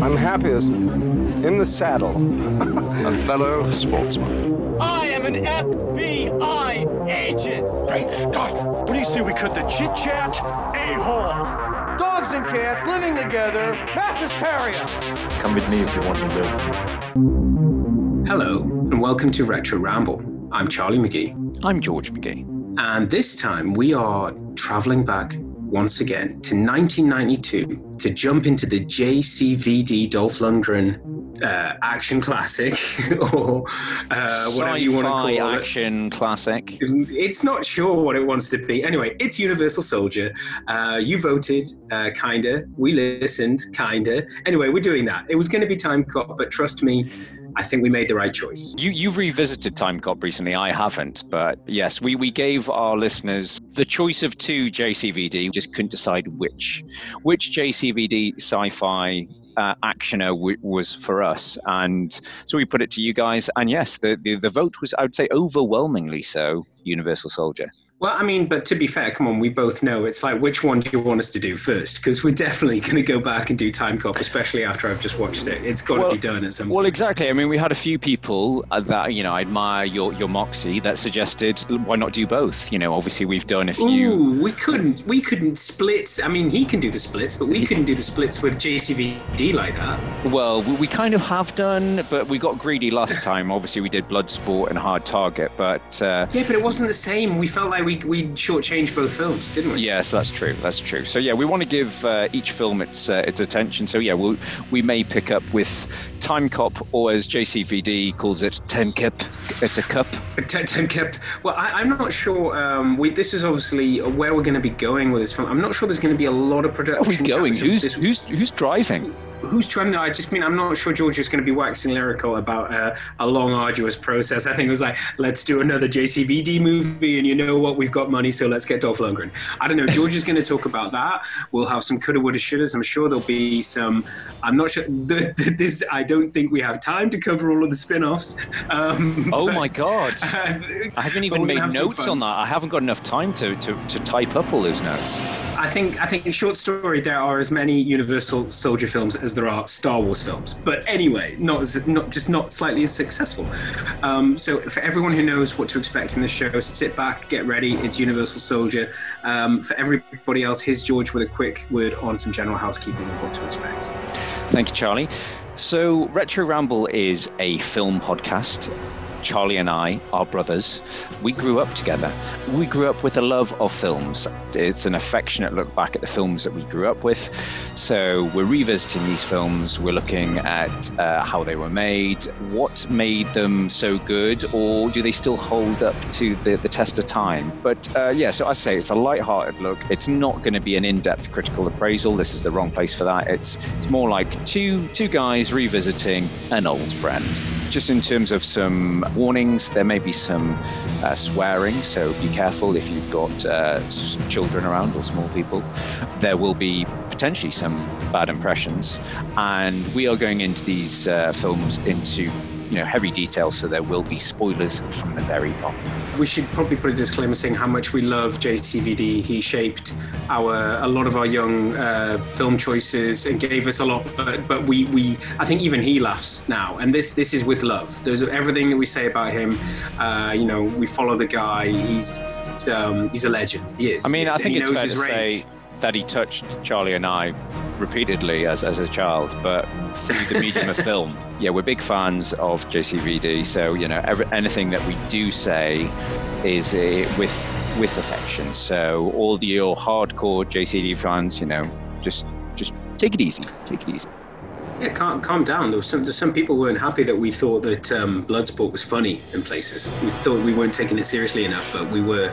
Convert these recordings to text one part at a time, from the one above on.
I'm happiest in the saddle. a fellow sportsman. I am an FBI agent. Great Scott! What do you say we cut the chit chat? A hole. Dogs and cats living together. Mass hysteria. Come with me if you want to live. Hello, and welcome to Retro Ramble. I'm Charlie McGee. I'm George McGee. And this time we are traveling back once again to 1992 to jump into the JCVD Dolph Lundgren uh, action classic or uh, whatever you want to call it. action classic. It's not sure what it wants to be. Anyway, it's Universal Soldier. Uh, you voted, uh, kinda. We listened, kinda. Anyway, we're doing that. It was going to be Time Cop, but trust me, I think we made the right choice. You you've revisited Time Cop recently. I haven't, but yes, we, we gave our listeners the choice of two JCVD. Just couldn't decide which which JCVD sci-fi uh, actioner w- was for us. And so we put it to you guys. And yes, the, the, the vote was, I would say, overwhelmingly so Universal Soldier. Well, I mean, but to be fair, come on, we both know it's like which one do you want us to do first? Because we're definitely going to go back and do Time Cop, especially after I've just watched it. It's got to well, be done at some well, point. Well, exactly. I mean, we had a few people uh, that you know I admire your your moxie that suggested why not do both? You know, obviously we've done a few. Ooh, we couldn't we couldn't split. I mean, he can do the splits, but we couldn't do the splits with JCVD like that. Well, we, we kind of have done, but we got greedy last time. obviously, we did Bloodsport and Hard Target, but uh, yeah, but it wasn't the same. We felt like we we short change both films, didn't we? Yes, that's true. That's true. So yeah, we want to give uh, each film its uh, its attention. So yeah, we'll, we may pick up with Time Cop, or as JCVD calls it, Ten Cup. It's a cup. Ten, ten Cup. Well, I, am not sure. Um, we, this is obviously where we're going to be going with this film. I'm not sure there's going to be a lot of production. Are we going? Who's this, who's who's driving? Who's trying to, I just mean, I'm not sure George is going to be waxing lyrical about uh, a long, arduous process. I think it was like, let's do another JCVD movie, and you know what? We've got money, so let's get Dolph Lundgren. I don't know. George is going to talk about that. We'll have some coulda, woulda, shouldas. I'm sure there'll be some. I'm not sure. This, I don't think we have time to cover all of the spin offs. Um, oh but, my God. Uh, I haven't even made notes on that. I haven't got enough time to, to, to type up all those notes. I think I think in short story there are as many Universal Soldier films as there are Star Wars films. But anyway, not as not just not slightly as successful. Um, so for everyone who knows what to expect in the show, sit back, get ready. It's Universal Soldier. Um, for everybody else, here's George with a quick word on some general housekeeping of what to expect. Thank you, Charlie. So, Retro Ramble is a film podcast Charlie and I are brothers. We grew up together. We grew up with a love of films. It's an affectionate look back at the films that we grew up with. So we're revisiting these films. We're looking at uh, how they were made, what made them so good, or do they still hold up to the, the test of time? But uh, yeah, so I say it's a light-hearted look. It's not going to be an in-depth critical appraisal. This is the wrong place for that. It's it's more like two two guys revisiting an old friend just in terms of some warnings, there may be some uh, swearing, so be careful if you've got uh, children around or small people. There will be potentially some bad impressions, and we are going into these uh, films into you know heavy detail, so there will be spoilers from the very off. We should probably put a disclaimer saying how much we love JCVD. He shaped our a lot of our young uh, film choices and gave us a lot. But but we we I think even he laughs now. And this this is with love. There's everything that we say about him. Uh, you know, we follow the guy. He's um, he's a legend. He is. I mean, I think it's fair to range. say that he touched Charlie and I repeatedly as, as a child, but through the medium of film. Yeah, we're big fans of JCVD, so you know every, anything that we do say is uh, with with affection. So all the, your hardcore JCVD fans, you know, just just take it easy, take it easy. Yeah, calm, calm down. There was some, some people weren't happy that we thought that um, Bloodsport was funny in places. We thought we weren't taking it seriously enough, but we were.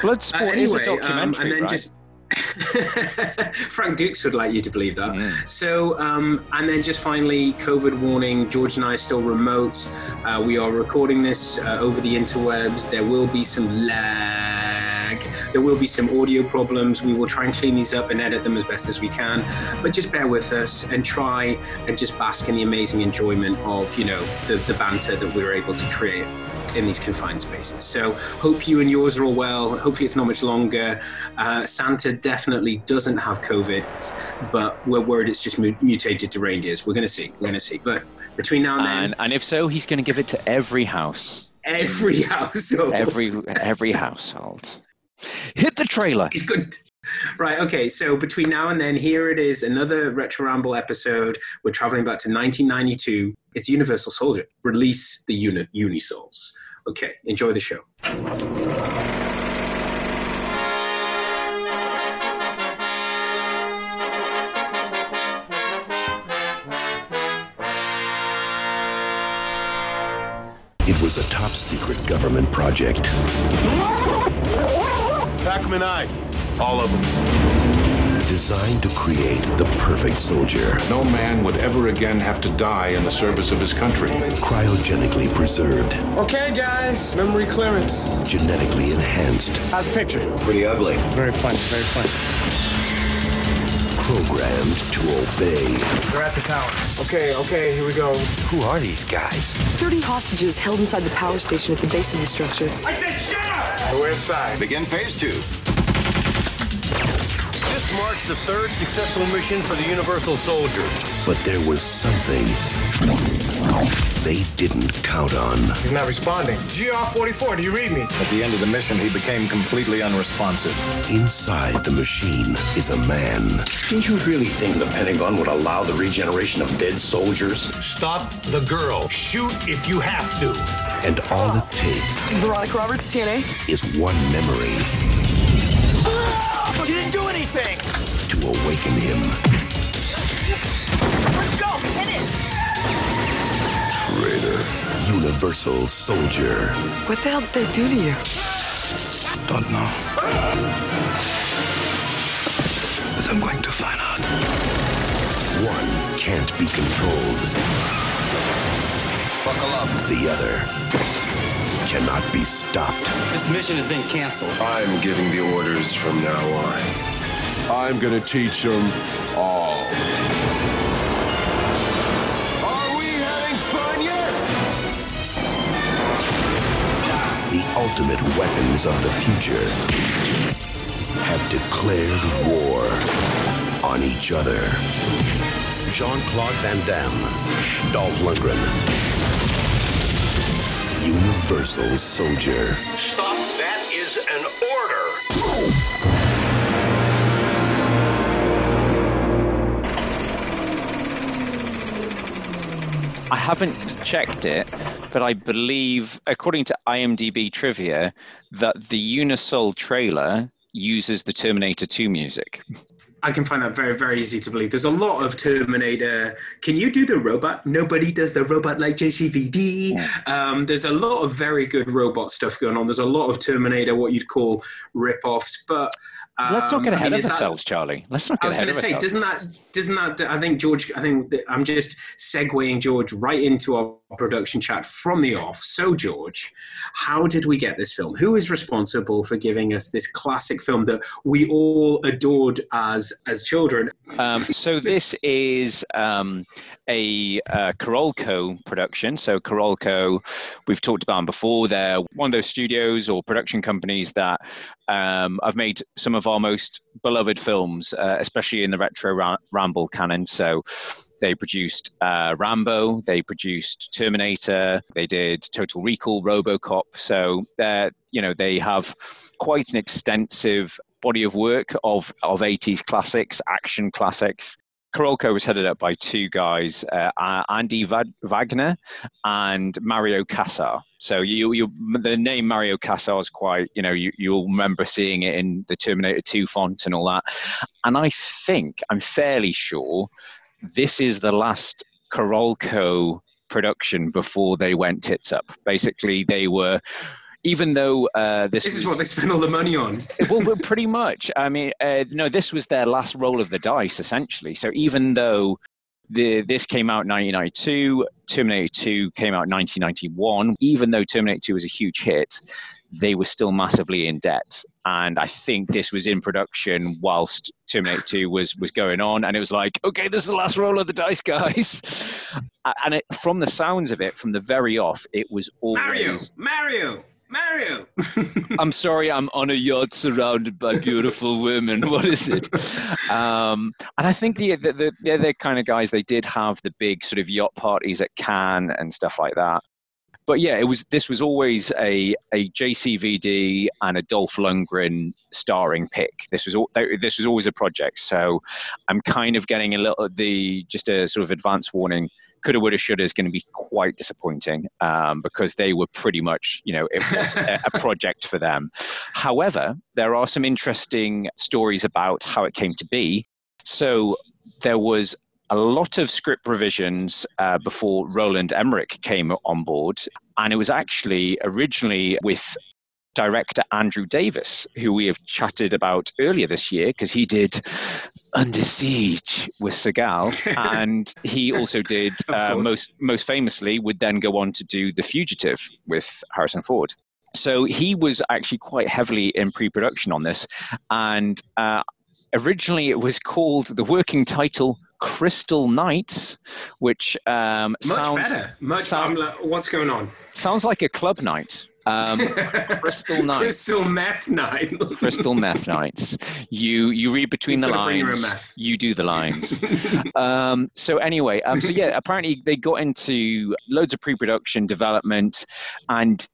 Bloodsport uh, anyway, is a documentary, um, and then right? just Frank Dux would like you to believe that. Mm. So, um, and then just finally, COVID warning George and I are still remote. Uh, we are recording this uh, over the interwebs. There will be some lag There will be some audio problems. We will try and clean these up and edit them as best as we can. But just bear with us and try and just bask in the amazing enjoyment of, you know, the, the banter that we were able to create in these confined spaces. So hope you and yours are all well. Hopefully it's not much longer. Uh, Santa definitely doesn't have COVID, but we're worried it's just mutated to reindeers. We're going to see. We're going to see. But between now and then, And, and if so, he's going to give it to every house. every household, Every every household. Hit the trailer. He's good. Right, okay, so between now and then, here it is another Retro Ramble episode. We're traveling back to 1992. It's Universal Soldier. Release the uni- Unisouls. Okay, enjoy the show. It was a top secret government project. Pack 'em in ice. All of them. Designed to create the perfect soldier. No man would ever again have to die in the service of his country. Cryogenically preserved. Okay, guys. Memory clearance. Genetically enhanced. How's the picture? Pretty ugly. Very funny. Very funny. Programmed to obey. They're at the tower. Okay, okay. Here we go. Who are these guys? 30 hostages held inside the power station at the base of the structure. I said shut up! We're inside. Begin phase two. This marks the third successful mission for the Universal Soldier. But there was something they didn't count on. He's not responding. GR44, do you read me? At the end of the mission, he became completely unresponsive. Inside the machine is a man. Do you really think the Pentagon would allow the regeneration of dead soldiers? Stop the girl. Shoot if you have to. And all it takes Veronica Roberts, TNA. is one memory You didn't do anything! to awaken him. Let's go! Hit it! Traitor. Universal Soldier. What the hell did they do to you? Don't know. But I'm going to find out. One can't be controlled. Buckle up. The other cannot be stopped. This mission has been canceled. I'm giving the orders from now on. I'm gonna teach them all. Are we having fun yet? The ultimate weapons of the future have declared war on each other. Jean-Claude Van Damme, Dolph Lundgren. Universal Soldier. Stop. That is an order. I haven't checked it, but I believe, according to IMDb trivia, that the Unisol trailer uses the Terminator 2 music. I can find that very, very easy to believe. There's a lot of Terminator. Can you do the robot? Nobody does the robot like JCVD. Um, there's a lot of very good robot stuff going on. There's a lot of Terminator, what you'd call rip-offs. But um, Let's not get I ahead mean, of is that- ourselves, Charlie. Let's not get I was ahead going of to say, ourselves. doesn't that, doesn't that, I think George, I think I'm just segueing George right into our production chat from the off. So, George, how did we get this film? Who is responsible for giving us this classic film that we all adored as as children? Um, so this is um, a uh, Carolco production. So Carolco, we've talked about them before. They're one of those studios or production companies that um, have made some of our most beloved films, uh, especially in the retro ra- ramble canon. So they produced uh, Rambo, they produced Terminator, they did Total Recall, RoboCop. So they're you know they have quite an extensive body of work of of 80s classics, action classics. Carolco was headed up by two guys, uh, Andy Va- Wagner and Mario Kassar. So you, you, the name Mario Kassar is quite, you know, you, you'll remember seeing it in the Terminator 2 font and all that. And I think, I'm fairly sure, this is the last Carolco production before they went tits up. Basically, they were, even though uh, this, This is was- what they spent all the money on. well, pretty much. I mean, uh, no, this was their last roll of the dice, essentially. So even though the, this came out in 1992, Terminator 2 came out in 1991, even though Terminator 2 was a huge hit, they were still massively in debt. And I think this was in production whilst Terminator 2 was was going on, and it was like, okay, this is the last roll of the dice, guys. and it, from the sounds of it, from the very off, it was always Mario, Mario. Mario. I'm sorry, I'm on a yacht surrounded by beautiful women. What is it? Um, and I think the, the, the, the other kind of guys, they did have the big sort of yacht parties at Cannes and stuff like that but yeah, it was. This was always a a JCVD and a Dolph Lundgren starring pick. This was this was always a project. So I'm kind of getting a little the just a sort of advance warning. Coulda, woulda, shoulda is going to be quite disappointing um, because they were pretty much, you know, it was a project for them. However, there are some interesting stories about how it came to be. So there was a lot of script revisions uh, before Roland Emmerich came on board. And it was actually originally with director Andrew Davis, who we have chatted about earlier this year, because he did Under Siege with Seagal, and he also did uh, most most famously would then go on to do The Fugitive with Harrison Ford. So he was actually quite heavily in pre-production on this, and uh, originally it was called the working title Crystal Knights, which um, much sounds better. Much. Sound, what's going on? Sounds like a club night. Um, Crystal Knights. Crystal Meth Night. Crystal Meth Nights. You you read between the lines. You do the lines. um, so anyway, um, so yeah, apparently they got into loads of pre-production development, and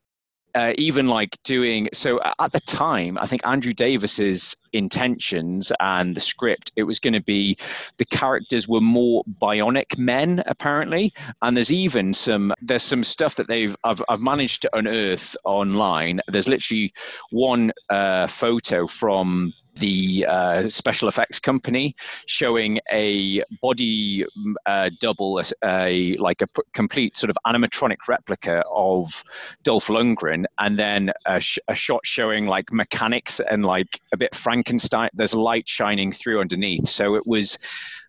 uh, even like doing so at the time i think andrew davis's intentions and the script it was going to be the characters were more bionic men apparently. And there's even some there's some stuff that they've i've, I've managed to unearth online. There's literally one uh, photo from the uh, special effects company showing a body uh, double, a, a, like a p- complete sort of animatronic replica of Dolph Lundgren, and then a, sh- a, shot showing like mechanics and like a bit Frankenstein. There's light shining through underneath, so it was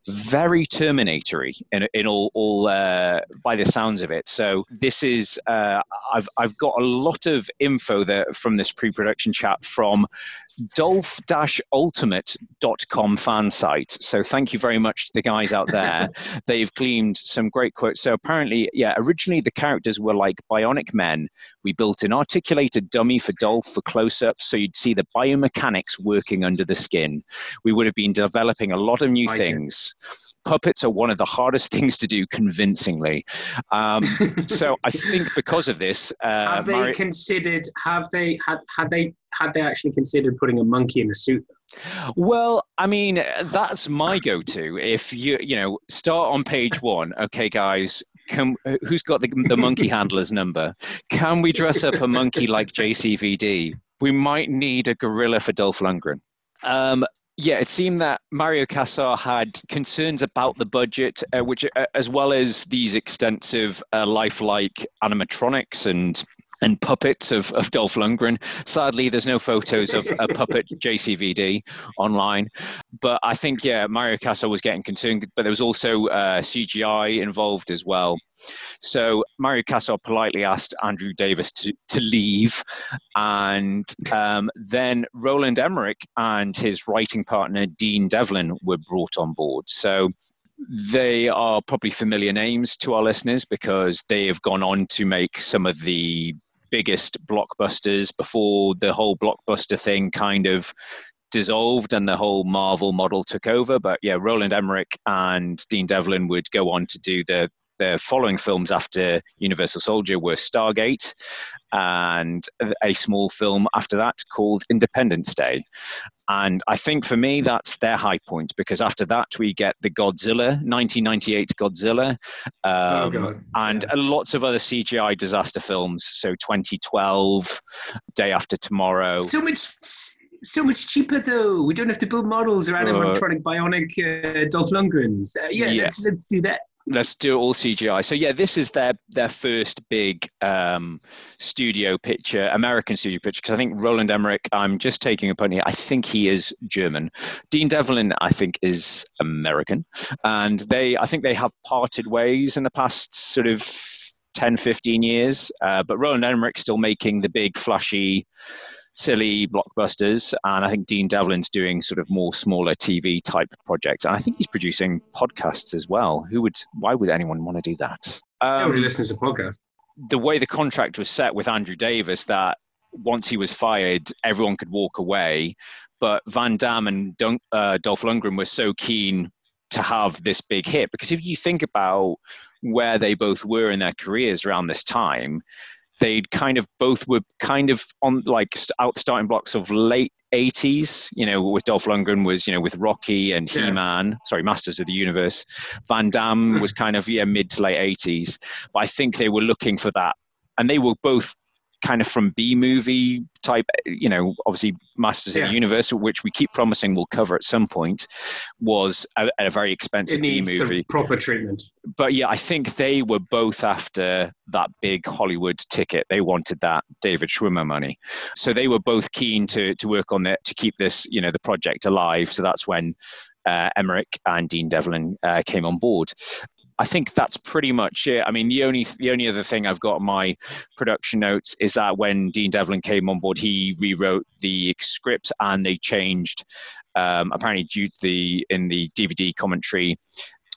very Terminatory in, in all, all uh, by the sounds of it. So this is uh, I've I've got a lot of info there from this pre-production chat from dolph-ultimate.com fan site. So thank you very much to the guys out there. They've gleaned some great quotes. So apparently, yeah, originally the characters were like bionic men. We built an articulated dummy for Dolph for close-ups, so you'd see the biomechanics working under the skin. We would have been developing a lot of new I things. Did puppets are one of the hardest things to do convincingly. Um, so I think because of this, uh, have they Mari- considered? Have they had had they had they actually considered putting a monkey in a suit? Well, I mean, that's my go-to. If you you know start on page one, okay, guys. Can, who's got the, the monkey handler's number? Can we dress up a monkey like JCVD? We might need a gorilla for Dolph Lundgren. Um, yeah, it seemed that Mario Kassar had concerns about the budget, uh, which, uh, as well as these extensive uh, lifelike animatronics and and puppets of, of Dolph Lundgren. Sadly, there's no photos of a puppet JCVD online. But I think, yeah, Mario Kassar was getting concerned, but there was also uh, CGI involved as well. So Mario Kassar politely asked Andrew Davis to, to leave. And um, then Roland Emmerich and his writing partner, Dean Devlin, were brought on board. So they are probably familiar names to our listeners because they have gone on to make some of the biggest blockbusters before the whole blockbuster thing kind of dissolved and the whole Marvel model took over. But yeah, Roland Emmerich and Dean Devlin would go on to do the the following films after Universal Soldier were Stargate and a small film after that called Independence Day. And I think for me, that's their high point because after that, we get the Godzilla, 1998 Godzilla, um, oh and yeah. lots of other CGI disaster films. So 2012, Day After Tomorrow. So much so much cheaper though. We don't have to build models or animatronic uh, bionic uh, Dolph Lundgrens. Uh, yeah, yeah, let's let's do that let's do all CGI. So yeah, this is their their first big um, studio picture, American studio picture. Because I think Roland Emmerich, I'm just taking a pun here. I think he is German. Dean Devlin, I think, is American, and they, I think they have parted ways in the past sort of 10, 15 years. Uh, but Roland Emmerich still making the big flashy silly blockbusters, and I think Dean Devlin's doing sort of more smaller TV type projects, and I think he's producing podcasts as well. Who would? Why would anyone want to do that? Um, Nobody listens to podcasts. The way the contract was set with Andrew Davis, that once he was fired, everyone could walk away. But Van Damme and Dun- uh, Dolph Lundgren were so keen to have this big hit because if you think about where they both were in their careers around this time, they'd kind of both were kind of on like out starting blocks of late 80s you know with dolph lundgren was you know with rocky and he-man sorry masters of the universe. Van damme was kind of yeah mid to late 80s but i think they were looking for that. And they were both kind of from B movie type, you know, obviously Masters yeah. of the Universe, which we keep promising we'll cover at some point, was a, a very expensive B movie. proper treatment. But yeah, I think they were both after that big Hollywood ticket. They wanted that David Schwimmer money, so they were both keen to to work on it to keep this, you know, the project alive. So that's when uh, Emmerich and Dean Devlin uh, came on board. I think that's pretty much it. I mean, the only the only other thing I've got on my production notes is that when Dean Devlin came on board, he rewrote the scripts and they changed. Um, apparently, due to the in the DVD commentary,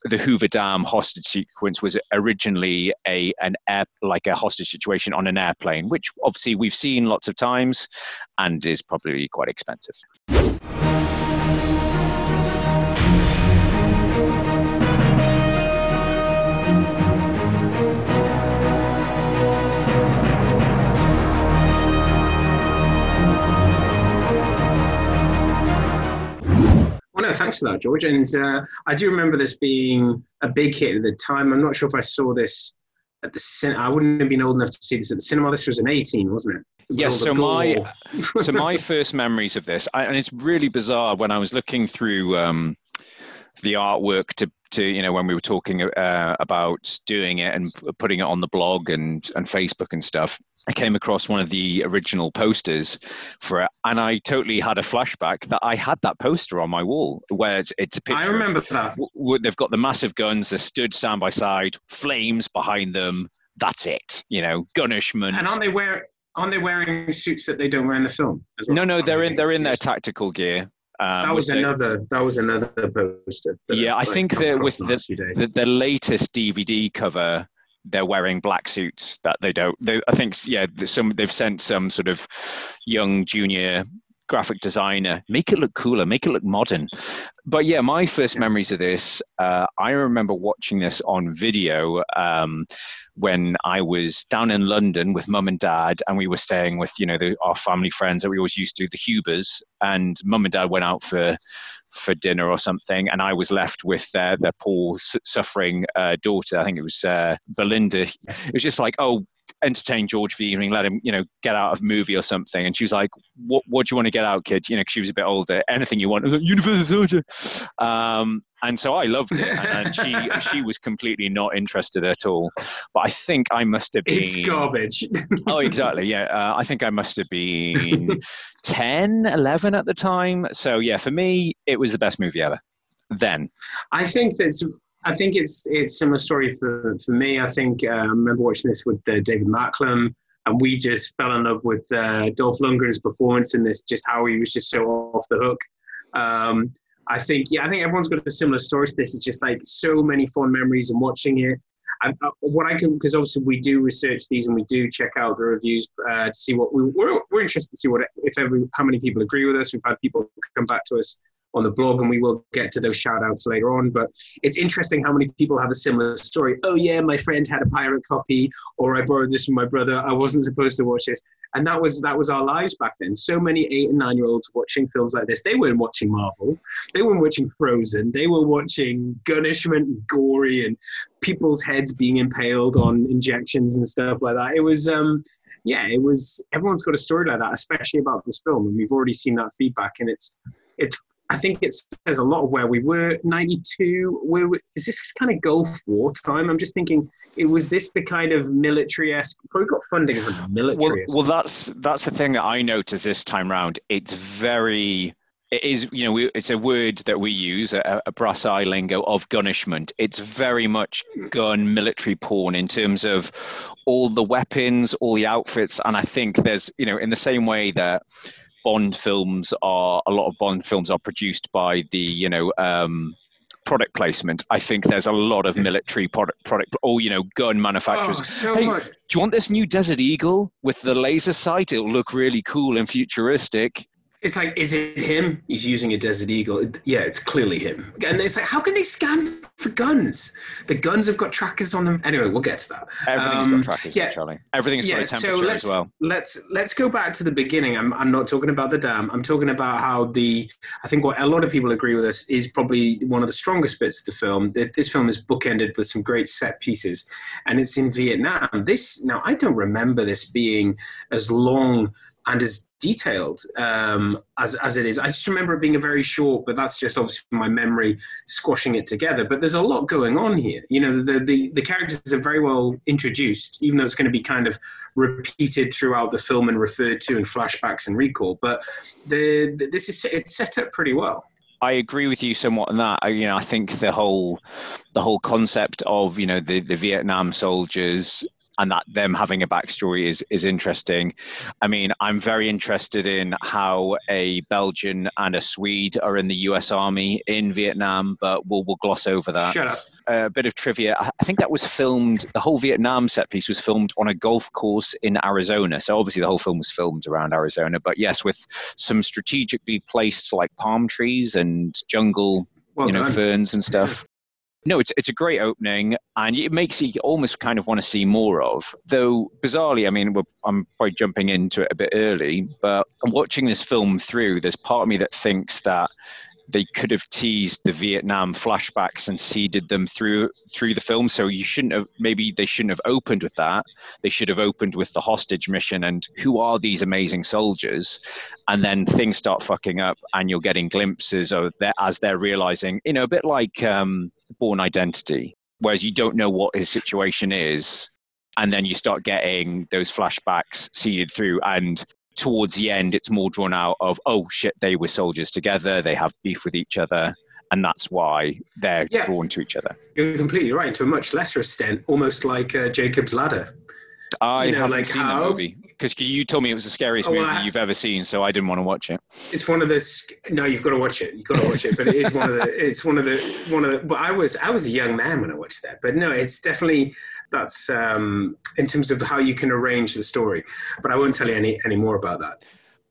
the Hoover Dam hostage sequence was originally a an air like a hostage situation on an airplane, which obviously we've seen lots of times, and is probably quite expensive. Well, no, thanks for that, George. And uh, I do remember this being a big hit at the time. I'm not sure if I saw this at the cinema. I wouldn't have been old enough to see this at the cinema. This was an 18, wasn't it? Yes. So my so my first memories of this, I, and it's really bizarre when I was looking through um, the artwork to to you know when we were talking uh, about doing it and putting it on the blog and and Facebook and stuff. I came across one of the original posters for it, and I totally had a flashback that I had that poster on my wall, where it's, it's a picture. I remember of, that. W- they've got the massive guns. They're stood side by side, flames behind them. That's it. You know, gunishment. And aren't they wearing? Aren't they wearing suits that they don't wear in the film? Well? No, no, they're in they're in their tactical gear. Um, that was another. The, that was another poster. Yeah, I think that with the, the, the latest DVD cover, they're wearing black suits that they don't. They, I think yeah, some they've sent some sort of young junior graphic designer make it look cooler make it look modern but yeah my first memories of this uh, i remember watching this on video um, when i was down in london with mum and dad and we were staying with you know the, our family friends that we always used to the hubers and mum and dad went out for for dinner or something, and I was left with their their poor suffering uh, daughter. I think it was uh, Belinda. It was just like, oh, entertain George for the evening, let him, you know, get out of a movie or something. And she was like, "What What do you want to get out, kid?" You know, she was a bit older. Anything you want. I was like, Universal Soldier. Um, and so I loved it, and, she she was completely not interested at all. But I think I must have been. It's garbage. oh, exactly. Yeah, uh, I think I must have been 10, 11 at the time. So yeah, for me, it was the best movie ever. Then, I think that's I think it's it's similar story for, for me. I think uh, I remember watching this with uh, David Macklem, and we just fell in love with uh, Dolph Lundgren's performance in this. Just how he was just so off the hook. Um, I think yeah, I think everyone's got a similar story to this. It's just like so many fond memories and watching it. I, uh, what I can because obviously we do research these and we do check out the reviews uh, to see what we, we're, we're interested to see what if every how many people agree with us. We've had people come back to us on the blog, and we will get to those shout outs later on. But it's interesting how many people have a similar story. Oh, yeah, my friend had a pirate copy, or I borrowed this from my brother. I wasn't supposed to watch this. And that was that was our lives back then. So many eight and nine year olds watching films like this. They weren't watching Marvel. They weren't watching Frozen. They were watching gunishment and gory and people's heads being impaled on injections and stuff like that. It was um yeah, it was everyone's got a story like that, especially about this film. And we've already seen that feedback and it's it's I think it says a lot of where we were. 92, where is this kind of Gulf War time? I'm just thinking, it was this the kind of military esque? Probably got funding from the military. Well, well, that's that's the thing that I noticed this time round. It's very it is you know we, it's a word that we use a, a brass eye lingo of gunishment it's very much hmm. gun military porn in terms of all the weapons all the outfits and i think there's you know in the same way that bond films are a lot of bond films are produced by the you know um, product placement. I think there's a lot of military product, product or you know, gun manufacturers. Oh, so hey, much. do you want this new Desert Eagle with the laser sight? It'll look really cool and futuristic. It's like, is it him? He's using a Desert Eagle. Yeah, it's clearly him. And it's like, how can they scan for guns? The guns have got trackers on them. Anyway, we'll get to that. Everything's Um, got trackers, yeah. Charlie. Everything's got a temperature so let's, as well. Let's let's go back to the beginning. I'm I'm not talking about the dam. I'm talking about how the I think what a lot of people agree with us is probably one of the strongest bits of the film. This film is bookended with some great set pieces, and it's in Vietnam. This now I don't remember this being as long and as detailed um, as, as it is. I just remember it being a very short, but that's just obviously my memory squashing it together. But there's a lot going on here. You know, the, the, the characters are very well introduced, even though it's going to be kind of repeated throughout the film and referred to in flashbacks and recall. But the, the this is it's set up pretty well. I agree with you somewhat on that. I, you know, I think the whole the whole concept of you know the, the Vietnam soldiers and that them having a backstory is is interesting. I mean, I'm very interested in how a Belgian and a Swede are in the U.S. Army in Vietnam, but we'll we'll gloss over that. Shut up. A bit of trivia. I think that was filmed. The whole Vietnam set piece was filmed on a golf course in Arizona. So obviously the whole film was filmed around Arizona. But yes, with some strategically placed like palm trees and jungle, Well you know, done. ferns and stuff. No, it's it's a great opening, and it makes you almost kind of want to see more of. Though bizarrely, I mean, I'm probably jumping into it a bit early, but watching this film through, there's part of me that thinks that they could have teased the Vietnam flashbacks and seeded them through through the film. So you shouldn't have maybe they shouldn't have opened with that. They should have opened with the hostage mission and who are these amazing soldiers, and then things start fucking up, and you're getting glimpses of that as they're realizing, you know, a bit like um, Bourne Identity, whereas you don't know what his situation is, and then you start getting those flashbacks seeded through and towards the end it's more drawn out of oh shit they were soldiers together they have beef with each other and that's why they're Yeah. drawn to each other You're completely right. To a much lesser extent, almost like uh, Jacob's Ladder. I You know, haven't like seen how- that movie because you told me it was the scariest Oh, well, movie I- you've ever seen so i didn't want to watch it It's one of the sc- no, you've got to watch it. You've got to watch it. But it is one of the. It's one of the one of the. But I was I was a young man when I watched that. But no, it's definitely that's um, in terms of how you can arrange the story. But I won't tell you any any more about that.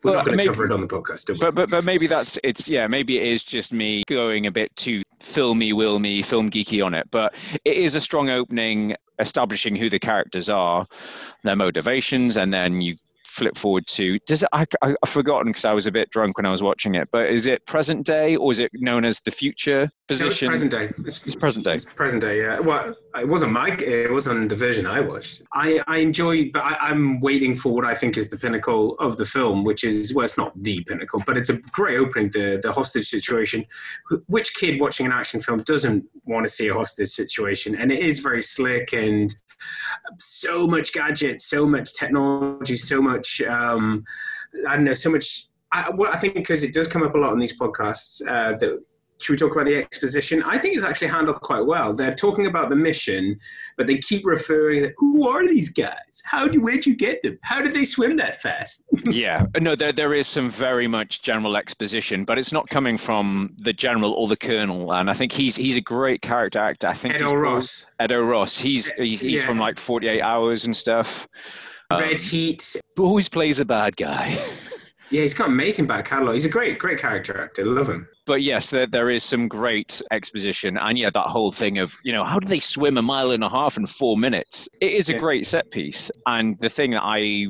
We're not going to cover it on the podcast. but but but maybe that's it's yeah maybe it is just me going a bit too filmy will me, film geeky on it but it is a strong opening establishing who the characters are their motivations and then you flip forward to does it I, I, i've forgotten because i was a bit drunk when i was watching it but is it present day or is it known as the future No, it's position present day. It's, it's present day It's present day, yeah. Well, it wasn't my. It wasn't the version I watched. I, I enjoy, but I, I'm waiting for what I think is the pinnacle of the film, which is well, it's not the pinnacle, but it's a great opening. The the hostage situation. Which kid watching an action film doesn't want to see a hostage situation? And it is very slick and so much gadgets, so much technology, so much. Um, I don't know, so much. I, what I think because it does come up a lot on these podcasts uh, that should we talk about the exposition? I think it's actually handled quite well. They're talking about the mission, but they keep referring to who are these guys? How do where'd you get them? How did they swim that fast? yeah no there, there is some very much general exposition but it's not coming from the general or the colonel and i think he's he's a great character actor i think Ed O'Ross. Ed O'Ross he's he's, he's Yeah. from like 48 hours and stuff Red um, Heat. always plays a bad guy Yeah, he's got amazing back catalog. He's a great, great character actor. Love him. but yes there, there is some great exposition and yeah that whole thing of you know how do they swim a mile and a half in four minutes it is a Yeah. great set piece and the thing that i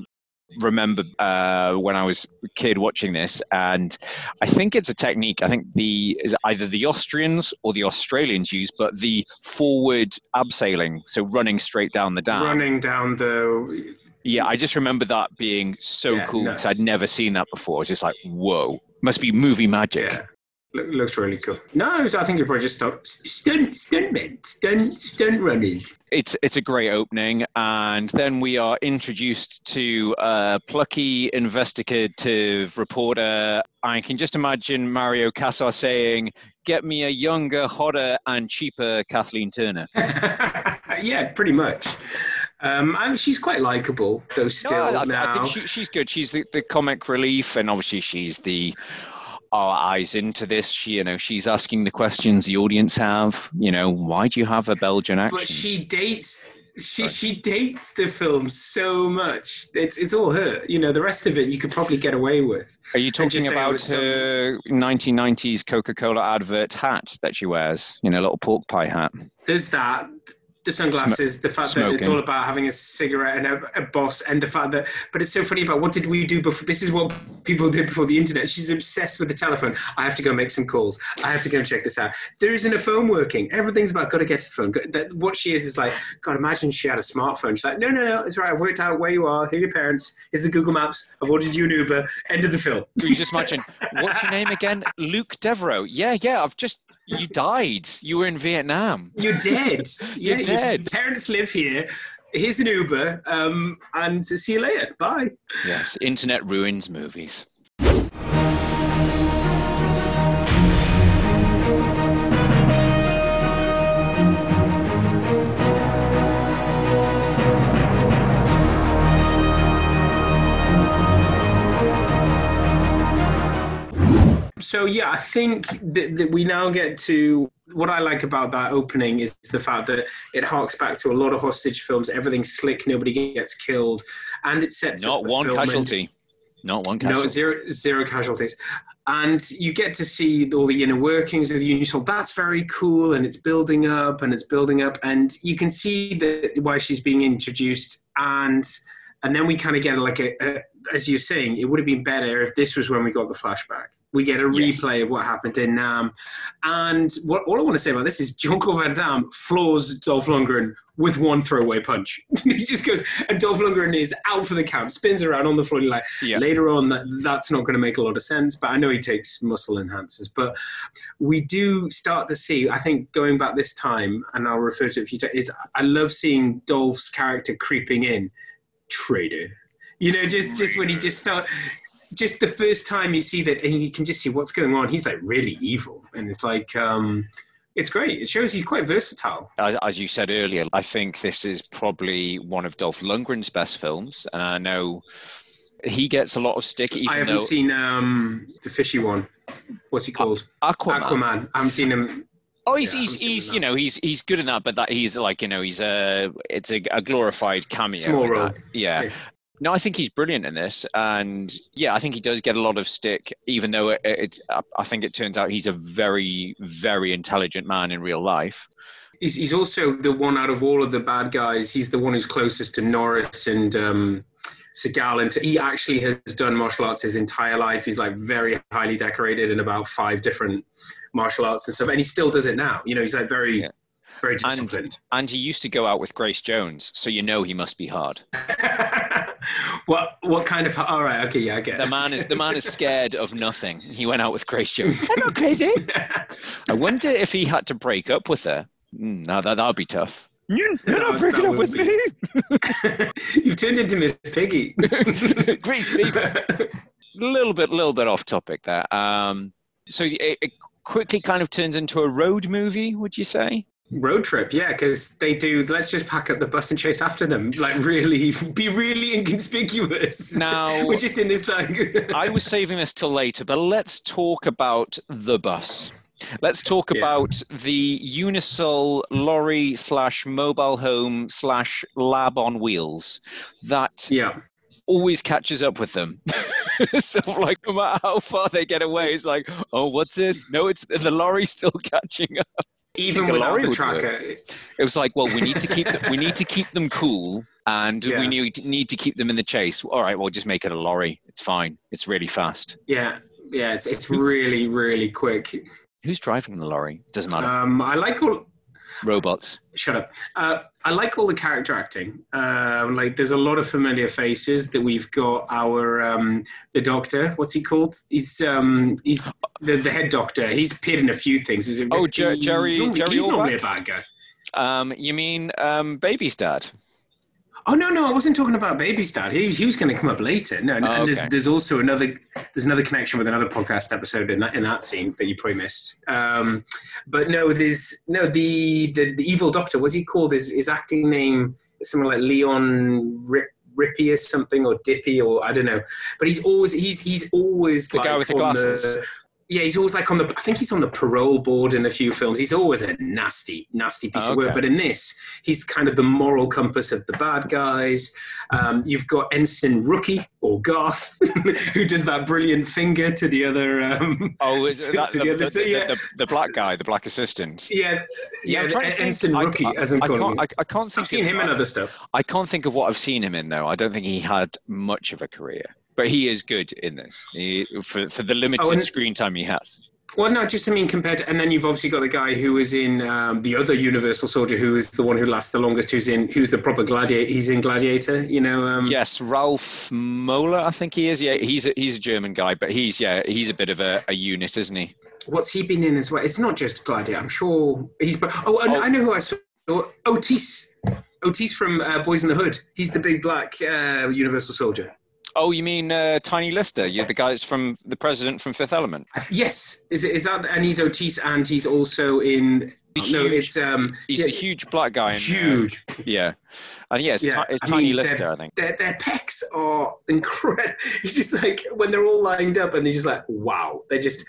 remember uh, when i was a kid watching this and i think it's a technique i think the is either the austrians or the australians use but the forward abseiling so running straight down the dam Running down the. Yeah i just remember that being so Yeah, cool because i'd never seen that before i was just like whoa must be movie magic Yeah. Look, looks really cool. No, I think you probably just stop stunt stuntmen, stunt stunt runners. It's it's a great opening, and then we are introduced to a plucky investigative reporter. I can just imagine Mario Kassar saying, "Get me a younger, hotter, and cheaper Kathleen Turner." yeah, pretty much. Um, and she's quite likable, though. Still, no, I, now I think she, she's good. She's the, the comic relief, and obviously she's the our eyes into this. She, you know, she's asking the questions the audience have. You know, why do you have a Belgian accent? But she dates. She she dates the film so much. It's it's all her. You know, the rest of it you could probably get away with. Are you talking just say it about her 1990s Coca-Cola advert hat that she wears? You know, a little pork pie hat. There's that. The sunglasses, the fact that it's all about having a cigarette and a, a boss, and the fact that, but it's so funny about what did we do before? This is what people did before the internet. She's obsessed with the telephone. I have to go make some calls. I have to go and check this out. There isn't a phone working. Everything's about got to get to the phone. That, what she is is like, God, imagine she had a smartphone. She's like, no, no, no, it's right. I've worked out where you are. Here are your parents. Here's the Google Maps. I've ordered you an Uber. End of the film. You just imagine, what's your name again? Luc Deveraux. Yeah, yeah, I've just, you died. You were in Vietnam. You're dead. You're Yeah, dead. Parents live here. Here's an Uber, um, and see you later. Bye. Yes, internet ruins movies. So yeah, I think that, that we now get to what I like about that opening is the fact that it harks back to a lot of hostage films. Everything's slick, nobody gets killed, and it sets Not one casualty. Not one casualty. No, zero zero casualties. And you get to see all the inner workings of the Unison. That's very cool, and it's building up and it's building up, and you can see that why she's being introduced, and and then we kind of get like a, a as you're saying, it would have been better if this was when we got the flashback. We get a replay of what happened in Nam, and what all I want to say about this is Jean-Claude Van Damme floors Dolph Lundgren with one throwaway punch. he just goes, and Dolph Lundgren is out for the count, spins around on the floor. You're like, Yeah. later on, that that's not going to make a lot of sense. But I know he takes muscle enhancers. But we do start to see. I think going back this time, and I'll refer to it a few times. Is I love seeing Dolph's character creeping in, traitor. You know, just just when he just start. Just the first time you see that, and you can just see what's going on. He's like really evil, and it's like, um, it's great. It shows he's quite versatile. As, as you said earlier, I think this is probably one of Dolph Lundgren's best films, and I know he gets a lot of stick. Even I haven't though seen um, the fishy one. What's he called? Aquaman. Aquaman. I haven't seen him. Oh, he's Yeah, he's, he's you know he's he's good in that, but that he's like you know he's a it's a, a glorified cameo. Small role. Yeah. Yeah. No, I think he's brilliant in this, and yeah, I think he does get a lot of stick. Even though it, it I think it turns out he's a very very intelligent man in real life. He's, he's also the one out of all of the bad guys. He's the one who's closest to Norris and um, Seagal. And he actually has done martial arts his entire life. He's like very highly decorated in about five different martial arts and stuff. And he still does it now. You know, he's like very, very disciplined. And he used to go out with Grace Jones, so you know he must be hard. what what kind of? All right, okay, yeah, I get it. The man is the man is scared of nothing. He went out with Grace Jones. I'm not crazy. I wonder if he had to break up with her. Mm, now that that would be tough. You're not breaking up with me. You've turned into Miss Piggy. Grace, baby. A little bit, little bit off topic there. Um, so it, it quickly kind of turns into a road movie. Would you say? Road trip, yeah, because they do. Let's just pack up the bus and chase after them. Like, really, be really inconspicuous. Now- we're just in this like. I was saving this till later, but let's talk about the bus. Let's talk Yeah. about the Unisol lorry slash mobile home slash lab on wheels that yeah. Always catches up with them. so like no matter how far they get away, it's like, oh, what's this? No, it's the lorry's still catching up. Even without lorry the tracker, It was like, well, we need to keep we need to keep them cool, and Yeah. we need need to keep them in the chase. All right, well, just make it a lorry. It's fine. It's really fast. yeah, yeah, it's it's really really quick. Who's driving the lorry? Doesn't matter. Um, I like all. Robots. Shut up. Uh, I like all the character acting. Um, like, there's a lot of familiar faces that we've got. Our um, the doctor, what's he called? He's um, he's the, the head doctor. He's appeared in a few things. He's a, Oh, Jer- he's Jerry- normally, Jerry He's normally a bad guy. Um, you mean um, Baby's dad? Oh no, no, I wasn't talking about Baby's dad. He, he was going to come up later. No, no Oh, and there's okay. there's also another there's another connection with another podcast episode in that in that scene that you probably missed. Um, but no, there's no the, the the evil doctor. What's he called? His his acting name is something like Leon Rip. Rippy or something, or Dippy, or I don't know. But he's always he's he's always The like guy with the glasses. Yeah, he's always like on the. I think he's on the parole board in a few films. He's always a nasty, nasty piece Oh, of work. But in this, he's kind of the moral compass of the bad guys. Um, you've got Ensign Rookie or Garth, who does that brilliant finger to the other. Um, Oh, is to that, the, the, other. the, so, yeah, the, the black guy, the black assistant? yeah, yeah. Trying to think. Ensign Rookie, I, as I'm I calling. I, I can't think. I've seen him in other stuff. I can't think of what I've seen him in though. I don't think he had much of a career, but he is good in this he, for for the limited Oh, screen time he has. Well, no, just I mean compared to, and then you've obviously got the guy who was in um, the other Universal Soldier, who is the one who lasts the longest, who's in, who's the proper gladiator. He's in Gladiator, you know. Um, Yes, Ralph Moeller, I think he is. Yeah, he's a, he's a German guy, but he's yeah he's a bit of a, a unit, isn't he? What's he been in as well? It's not just Gladiator. I'm sure he's. Oh, and Oh. I know who I saw. Otis. Otis from uh, Boyz n the Hood. He's the big black uh, Universal Soldier. Oh, you mean uh, Tiny Lister? You're the guy that's from the president from Fifth Element. Yes, is it? Is that? And he's Otis, and he's also in. No, it's um. He's yeah, the huge black guy. In, uh, huge. yeah, and yeah, it's, Yeah, ti- it's Tiny mean, Lister, I think. Their, their pecs are incredible. It's just like when they're all lined up and they're just like, wow. They're just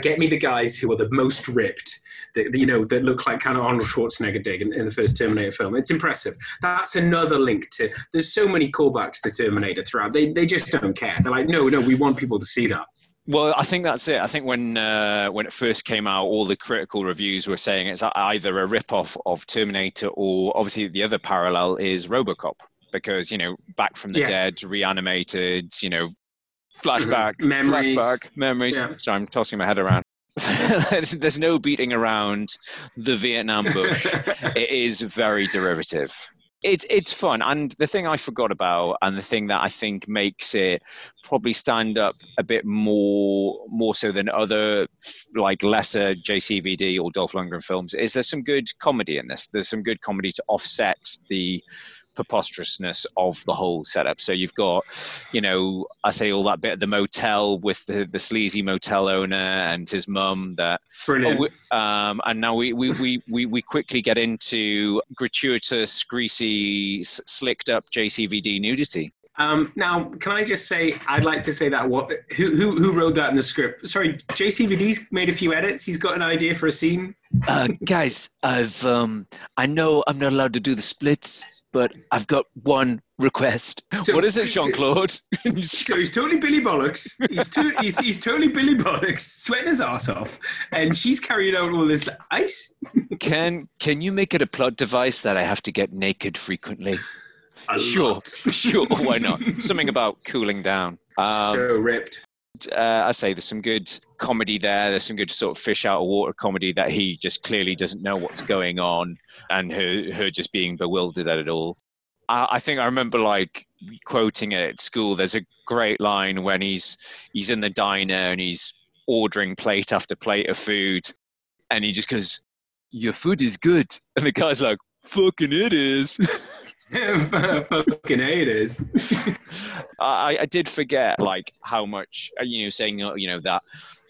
get me the guys who are the most ripped. That you know that look like kind of Arnold Schwarzenegger did in, in the first Terminator film. It's impressive. That's another link to. There's so many callbacks to Terminator throughout. They they just don't care. They're like, no, no, we want people to see that. Well, I think that's it. I think when uh, when it first came out, all the critical reviews were saying it's either a rip-off of Terminator or obviously the other parallel is RoboCop because you know back from the Yeah. dead, reanimated, you know, flashback. Memories. flashback, memories. Yeah. Sorry, I'm tossing my head around. there's, there's no beating around the Vietnam bush. it is very derivative. It's it's fun, and the thing I forgot about, and the thing that I think makes it probably stand up a bit more more so than other like lesser JCVD or Dolph Lundgren films, is there's some good comedy in this. There's some good comedy to offset the preposterousness of the whole setup. So you've got, you know, I say all that bit at the motel with the, the sleazy motel owner and his mum that Brilliant. Oh, we- um, and now we, we, we, we, we quickly get into gratuitous, greasy, s- slicked up JCVD nudity. Um, now, can I just say, I'd like to say that what who who, who wrote that in the script? Sorry, JCVD's made a few edits. He's got an idea for a scene. Uh, guys, I've um, I know I'm not allowed to do the splits, but I've got one request. So- what is it, Jean Claude? So he's totally Billy Bollocks. He's, to, he's, he's totally Billy Bollocks, sweating his ass off, and she's carrying out all this ice. can can you make it a plot device that I have to get naked frequently? A sure, sure. Why not? Something about cooling down. Um, so ripped. Uh, I say there's some good comedy there. There's some good sort of fish out of water comedy that he just clearly doesn't know what's going on, and her her just being bewildered at it all. I, I think I remember like quoting it at school. There's a great line when he's he's in the diner and he's ordering plate after plate of food, and he just goes, "Your food is good," and the guy's like, "Fucking it is." Fucking haters. I, I did forget like how much uh, you know saying uh, you know that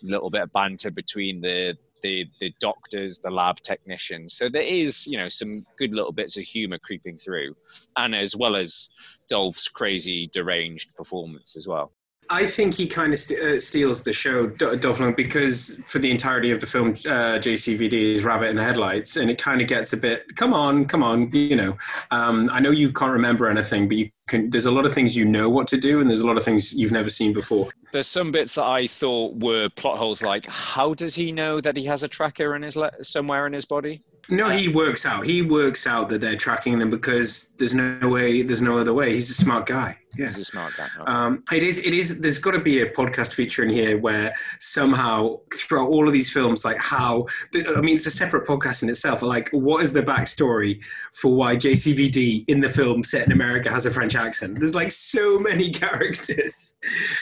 little bit of banter between the the the doctors the lab technicians so there is you know some good little bits of humor creeping through and as well as Dolph's crazy deranged performance as well I think he kind of st- uh, steals the show, D- because for the entirety of the film, uh, JCVD is Rabbit in the Headlights, and it kind of gets a bit, come on, come on, you know. Um, I know you can't remember anything, but you can. There's a lot of things you know what to do, and there's a lot of things you've never seen before. there's some bits that I thought were plot holes like how does he know that he has a tracker in his le- somewhere in his body No, he works out. He works out that they're tracking them because there's no way, there's no other way. He's a smart guy. Yeah. It not that? Um, it is. It is. There's got to be a podcast feature in here where somehow throughout all of these films, like how I mean, it's a separate podcast in itself. Like, what is the backstory for why JCVD in the film set in America has a French accent? There's like so many characters,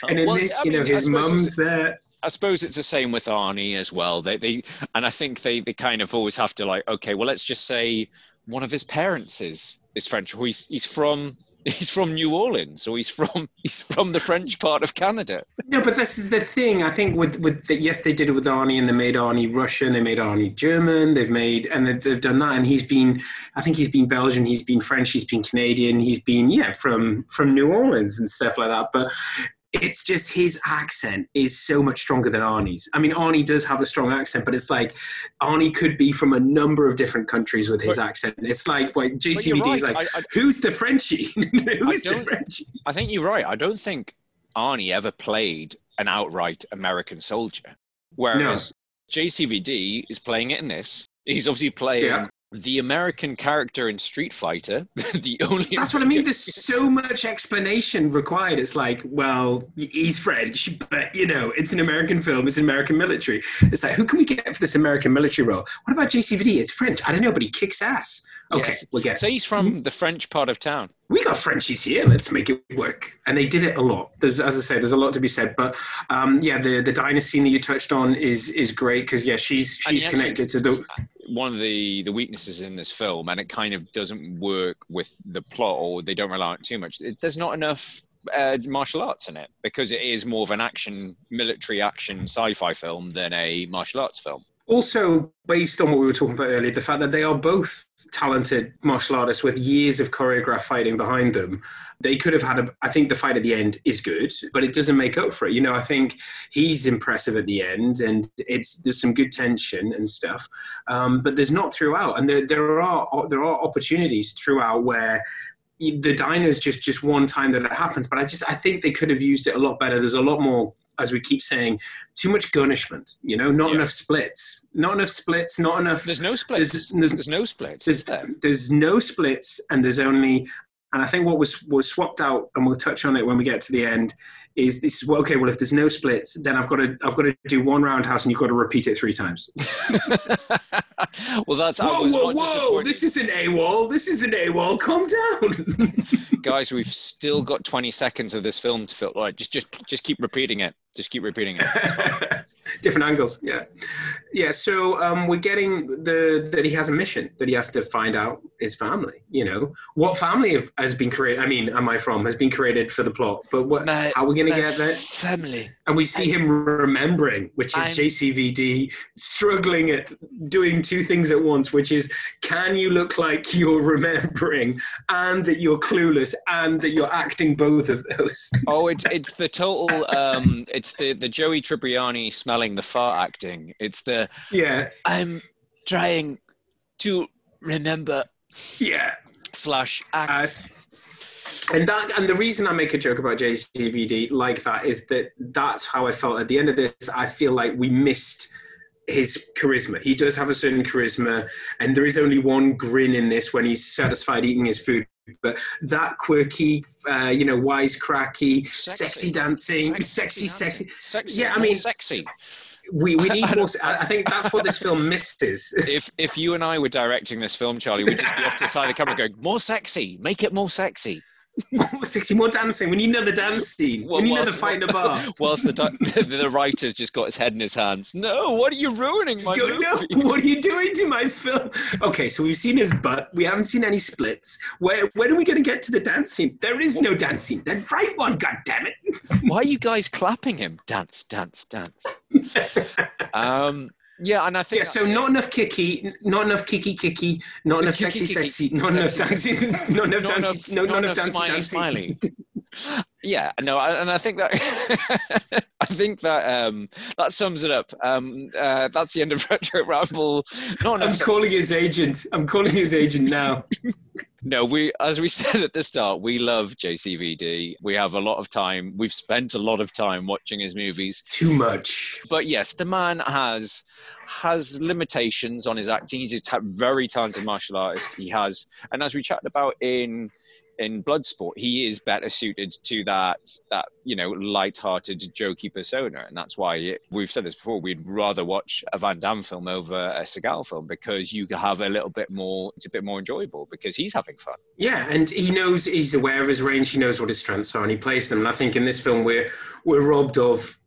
and in well, this, I you know, mean, his mum's there. I suppose it's the same with Arnie as well. They, they, and I think they, they kind of always have to like, okay, well, let's just say one of his parents is is French, he's he's from he's from New Orleans, or he's from he's from the French part of Canada. No, but this is the thing. I think with with the, yes, they did it with Arnie, and they made Arnie Russian, they made Arnie German, they've made and they've, they've done that. And he's been, I think he's been Belgian, he's been French, he's been Canadian, he's been yeah from from New Orleans and stuff like that. But it's just his accent is so much stronger than Arnie's. I mean, Arnie does have a strong accent, but it's like Arnie could be from a number of different countries with his accent. It's like like JCVD is like, I- I- who's the Frenchie? who's the Frenchie? I think you're right. I don't think Arnie ever played an outright American soldier, whereas JCVD is playing it in this. He's obviously playing Yeah. The American character in Street Fighter. the only That's what I mean. There's so much explanation required. It's like, well, he's French, but you know, it's an American film. It's an American military. It's like, who can we get for this American military role? What about JCVD? It's French. I don't know, but he kicks ass. Okay, Yes. we'll get. So he's from the French part of town. we got Frenchies here. Let's make it work. And they did it a lot. There's, as I say, there's a lot to be said. But um, yeah, the the Dinah scene that you touched on is is great because yeah, she's she's he actually- connected to the. One of the the weaknesses in this film, and it kind of doesn't work with the plot, or they don't rely on it too much. It, there's not enough uh, martial arts in it because it is more of an action, military action, sci-fi film than a martial arts film. also based on what we were talking about earlier, the fact that they are both talented martial artists with years of choreographed fighting behind them. They could have had a. I think the fight at the end is good, but it doesn't make up for it. You know, I think he's impressive at the end, and it's there's some good tension and stuff, um, but there's not throughout, and there there are there are opportunities throughout where the diner is just just one time that it happens but i just i think they could have used it a lot better there's a lot more as we keep saying too much gunishment you know not Yeah. enough splits not enough splits not enough There's no splits. There's- There's, there's- no splits. there's, there? there's no splits and there's only and i think what was was swapped out and we'll touch on it when we get to the end is this well okay well if there's no splits then i've got to i've got to do one roundhouse and you've got to repeat it three times well, that's whoa whoa whoa this isn't AWOL this isn't AWOL calm down guys. We've still got 20 seconds of this film to fill. Like, just just just keep repeating it. Just keep repeating it. different angles yeah yeah so um, we're getting the that he has a mission that he has to find out his family you know what family have, has been created i mean am i from has been created for the plot but what My- how are we going to get there Family. and we see him remembering which is I'm- jcvd struggling at doing two things at once which is can you look like you're remembering and that you're clueless and that you're acting both of those Oh, it's it's the total. Um, it's the the Joey Tribbiani smelling the fart acting. It's the yeah I'm trying to remember yeah slash act. As- and that and the reason I make a joke about JCVD like that is that that's how I felt at the end of this. I feel like we missed his charisma. He does have a certain charisma, and there is only one grin in this when he's satisfied eating his food. But that quirky, uh, you know, wisecracky, sexy, dancing, sexy, sexy, sexy. Yeah, I mean, sexy. We, we need more. I I think that's what this film misses. If if you and I were directing this film, Charlie, we'd just be off to the side of the camera going, more sexy, make it more sexy. More sexy, more dancing. We need another dance scene. Well, we need another fight in a bar. Whilst the, the the writer's just got his head in his hands. No, what are you ruining my Go, no, what are you doing to my film? Okay, so we've seen his butt. We haven't seen any splits. Where when are we going to get to the dance scene? There is no dance scene. Then write one, God damn it! Why are you guys clapping him? Dance, dance, dance. um, yeah, and I think Yeah, so it. not enough kicky, not enough kicky kicky, not enough sexy sexy, not enough sexy, dancing, not enough dancing, no, not not enough enough dancing, smiley, dancing. smiley. Yeah, no, and I think that I think that um, that sums it up. Um, uh, that's the end of Retro Ramble. Not I'm enough calling his agent. I'm calling his agent now. No, we as we said at the start, we love JCVD. We have a lot of time. We've spent a lot of time watching his movies. Too much. But yes, the man has has limitations on his acting. He's a ta- very talented martial artist. He has, and as we chatted about in in Bloodsport, he is better suited to that that you know light-hearted, jokey persona, and that's why it, we've said this before. We'd rather watch a Van Damme film over a Seagal film because you have a little bit more. It's a bit more enjoyable because he's having fun. Yeah, and he knows he's aware of his range. He knows what his strengths are, and he plays them. And I think in this film, we're we're robbed of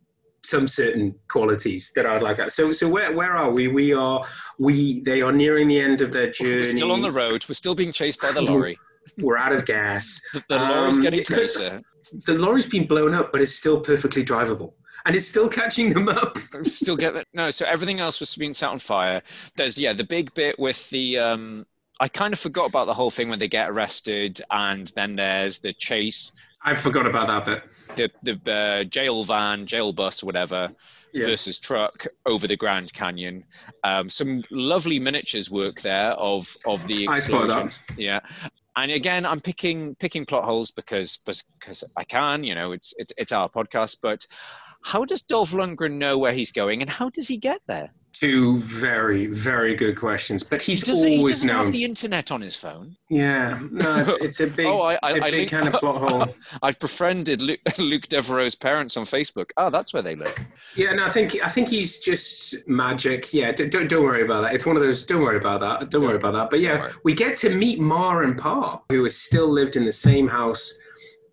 some certain qualities that I'd like. So, so where where are we? We are we. They are nearing the end of their journey. We're still on the road. We're still being chased by the lorry. We're out of gas. The, lorry's Um, getting closer. The lorry's been blown up, but it's still perfectly drivable, and it's still catching them up. Still get that? No. So everything else was being set on fire. There's yeah the big bit with the. um I kind of forgot about the whole thing when they get arrested, and then there's the chase. I forgot about that bit. The the uh, jail van, jail bus, whatever. Yeah. versus truck over the Grand Canyon. Um, some lovely miniatures work there of of the I spotted that. explosions. Yeah. And again, I'm picking picking plot holes because because I can, you know, it's it's it's our podcast. But how does Dolph Lundgren know where he's going, and how does he get there? Two very very good questions, but he's He doesn't, he always doesn't known. have the internet on his phone. Yeah, no, it's, it's a big, oh, I, it's I, a I big link- kind of plot hole. I've befriended Luc, Luc Deveraux's parents on Facebook. Oh, that's where they live. Yeah, no, I think I think he's just magic. Yeah, d- don't don't worry about that. It's one of those. Don't worry about that. Don't worry about that. But yeah, we get to meet Mar and Pa, who has still lived in the same house,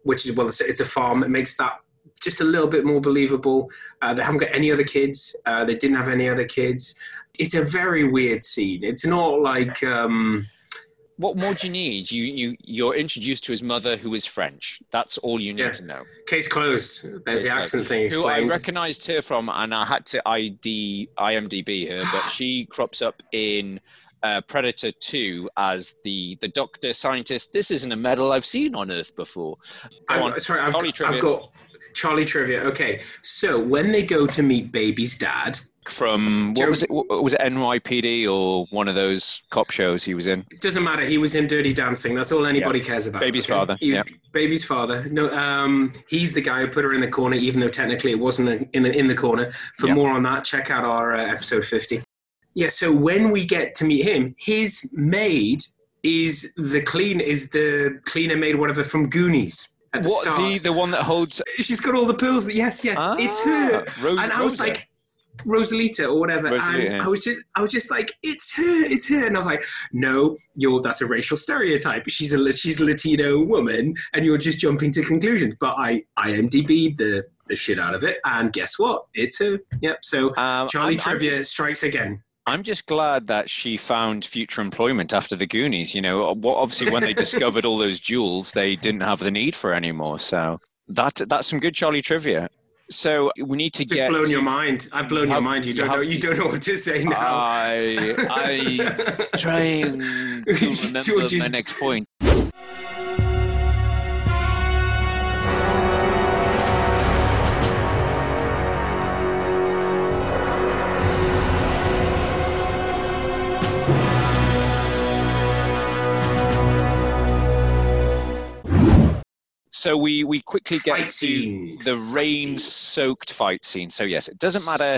which is well, it's, it's a farm. It makes that just a little bit more believable. Uh, they haven't got any other kids. Uh, they didn't have any other kids. It's a very weird scene. It's not like. Um, What more do you need? You you you're introduced to his mother, who is French. That's all you need Yeah. to know. Case closed. There's the accent thing Who I recognised her from, and I had to ID IMDb her, but she crops up in uh, Predator 2 as the the doctor scientist. This isn't a medal I've seen on Earth before. Go I've, on, sorry, I've, I've got Charlie trivia. Okay, so when they go to meet baby's dad, from what was it? Was it NYPD or one of those cop shows he was in? it doesn't matter. He was in Dirty Dancing. That's all anybody cares about. Baby's father, He yeah. baby's father. No, um, he's the guy who put her in the corner, even though technically it wasn't in in the corner. For Yeah. more on that, check out our uh, episode fifty. Yeah. So when we get to meet him, his maid is the clean is the cleaner maid, whatever from Goonies. At the What start. the the one that holds? She's got all the pills. Yes, yes, it's her. Ah, Rose- and I was Rosa. like, Rosalita or whatever. Rosalita, and. I was just, I was just like, it's her, it's her. And I was like, no, you're that's a racial stereotype. She's a she's a Latino woman, and you're just jumping to conclusions. But I IMDb the the shit out of it, and guess what? It's her. Yep. So Um, Charlie I'm- I'm Trivia just- strikes again. I'm just glad that she found future employment after the Goonies. You know, obviously when they discovered all those jewels, they didn't have the need for anymore. So that that's some good Charlie trivia. So we need to Just get. blown your mind. I've blown your mind. You you don't have- know. You don't know what to say now. I I trying to remember George is- my next point. So we we quickly get Fight to scene. the rain-soaked fight scene. So yes, it doesn't matter